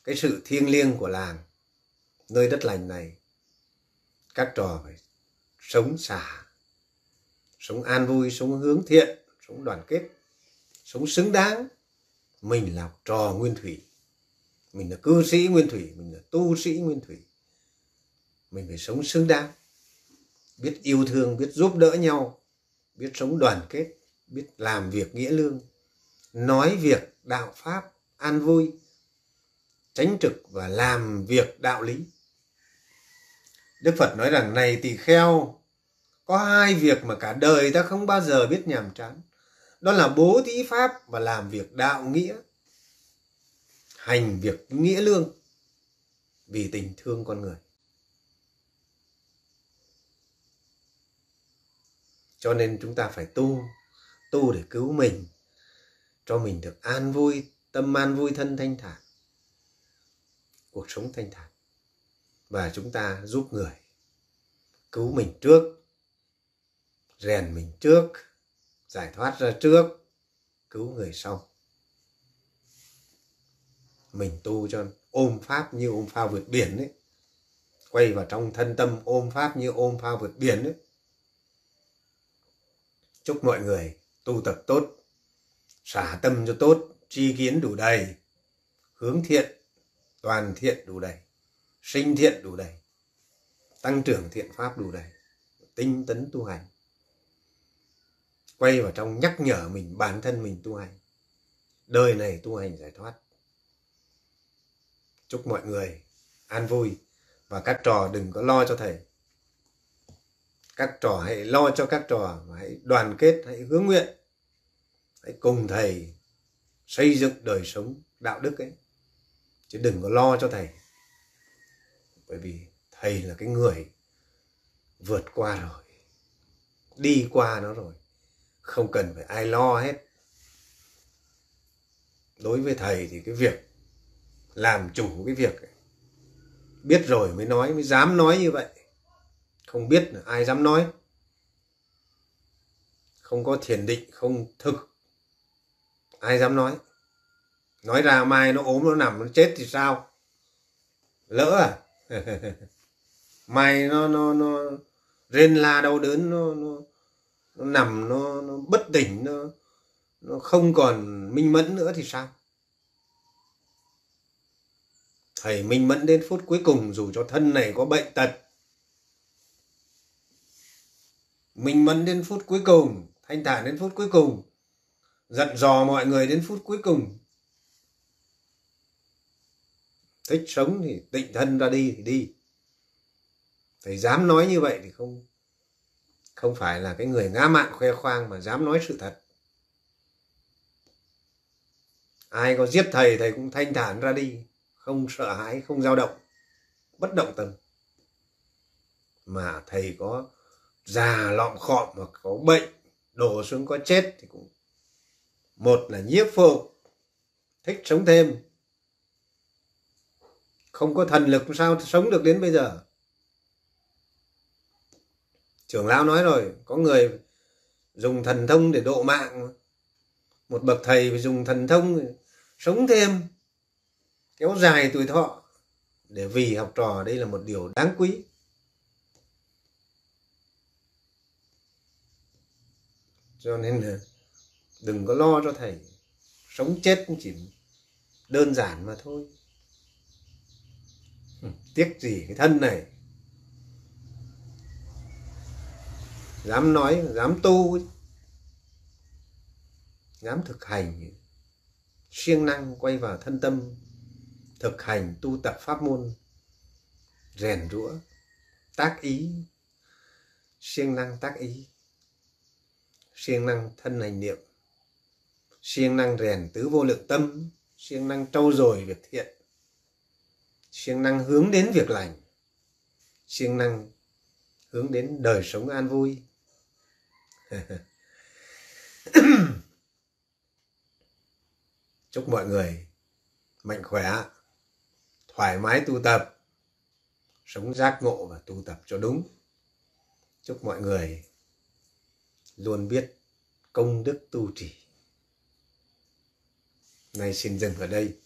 cái sự thiêng liêng của làng, nơi đất lành này, các trò phải sống xả sống an vui, sống hướng thiện, sống đoàn kết, sống xứng đáng. Mình là trò nguyên thủy. Mình là cư sĩ nguyên thủy, mình là tu sĩ nguyên thủy. Mình phải sống xứng đáng. Biết yêu thương, biết giúp đỡ nhau, biết sống đoàn kết, biết làm việc nghĩa lương, nói việc đạo pháp, an vui, tránh trực và làm việc đạo lý. Đức phật nói rằng, này tỳ kheo có hai việc mà cả đời ta không bao giờ biết nhàm chán. Đó là bố thí pháp và làm việc đạo nghĩa. Hành việc nghĩa lương vì tình thương con người. Cho nên chúng ta phải tu tu để cứu mình, cho mình được an vui, tâm an vui thân thanh thản, cuộc sống thanh thản. Và chúng ta giúp người cứu mình trước rèn mình trước, giải thoát ra trước, cứu người sau. Mình tu cho ôm pháp như ôm phao vượt biển ấy. Quay vào trong thân tâm ôm pháp như ôm phao vượt biển ấy. Chúc mọi người tu tập tốt, xả tâm cho tốt, tri kiến đủ đầy, hướng thiện, toàn thiện đủ đầy, sinh thiện đủ đầy, tăng trưởng thiện pháp đủ đầy, tinh tấn tu hành quay vào trong nhắc nhở mình, bản thân mình tu hành. Đời này tu hành giải thoát. Chúc mọi người an vui và các trò đừng có lo cho thầy. Các trò hãy lo cho các trò và hãy đoàn kết, hãy hướng nguyện. Hãy cùng thầy xây dựng đời sống đạo đức ấy. Chứ đừng có lo cho thầy. Bởi vì thầy là cái người vượt qua rồi, đi qua nó rồi không cần phải ai lo hết. Đối với thầy thì cái việc làm chủ cái việc ấy, biết rồi mới nói mới dám nói như vậy. Không biết là ai dám nói. Không có thiền định không thực. Ai dám nói? Nói ra mai nó ốm nó nằm nó chết thì sao? Lỡ à? Mai nó nó nó rên la đau đớn nó nó nó nằm, nó nó bất tỉnh, nó nó không còn minh mẫn nữa thì sao? Thầy minh mẫn đến phút cuối cùng dù cho thân này có bệnh tật. Minh mẫn đến phút cuối cùng, thanh thản đến phút cuối cùng dặn dò mọi người đến phút cuối cùng. Thích sống thì tịnh thân ra đi thì đi. Thầy dám nói như vậy thì không không phải là cái người ngã mạn khoe khoang mà dám nói sự thật. Ai có giết thầy thầy cũng thanh thản ra đi, không sợ hãi, không dao động, bất động tâm. Mà thầy có già lọm khọm hoặc có bệnh, đổ xuống có chết thì cũng một là nhiếp phục thích sống thêm. Không có thần lực, sao sống được đến bây giờ? Trưởng lão nói rồi, có người dùng thần thông để độ mạng. Một bậc thầy phải dùng thần thông sống thêm, kéo dài tuổi thọ để vì học trò. Đây là một điều đáng quý. Cho nên là đừng có lo cho thầy. Sống chết chỉ đơn giản mà thôi. Tiếc gì cái thân này? Dám nói, dám tu dám thực hành. Siêng năng quay vào thân tâm. Thực hành tu tập pháp môn. Rèn rũa. Tác ý. Siêng năng tác ý. Siêng năng thân hành niệm. Siêng năng rèn tứ vô lượng tâm. Siêng năng trau dồi việc thiện. Siêng năng hướng đến việc lành. Siêng năng hướng đến đời sống an vui. chúc mọi người mạnh khỏe, thoải mái tu tập, sống giác ngộ và tu tập cho đúng. Chúc mọi người luôn biết công đức tu trì. Nay xin dừng ở đây.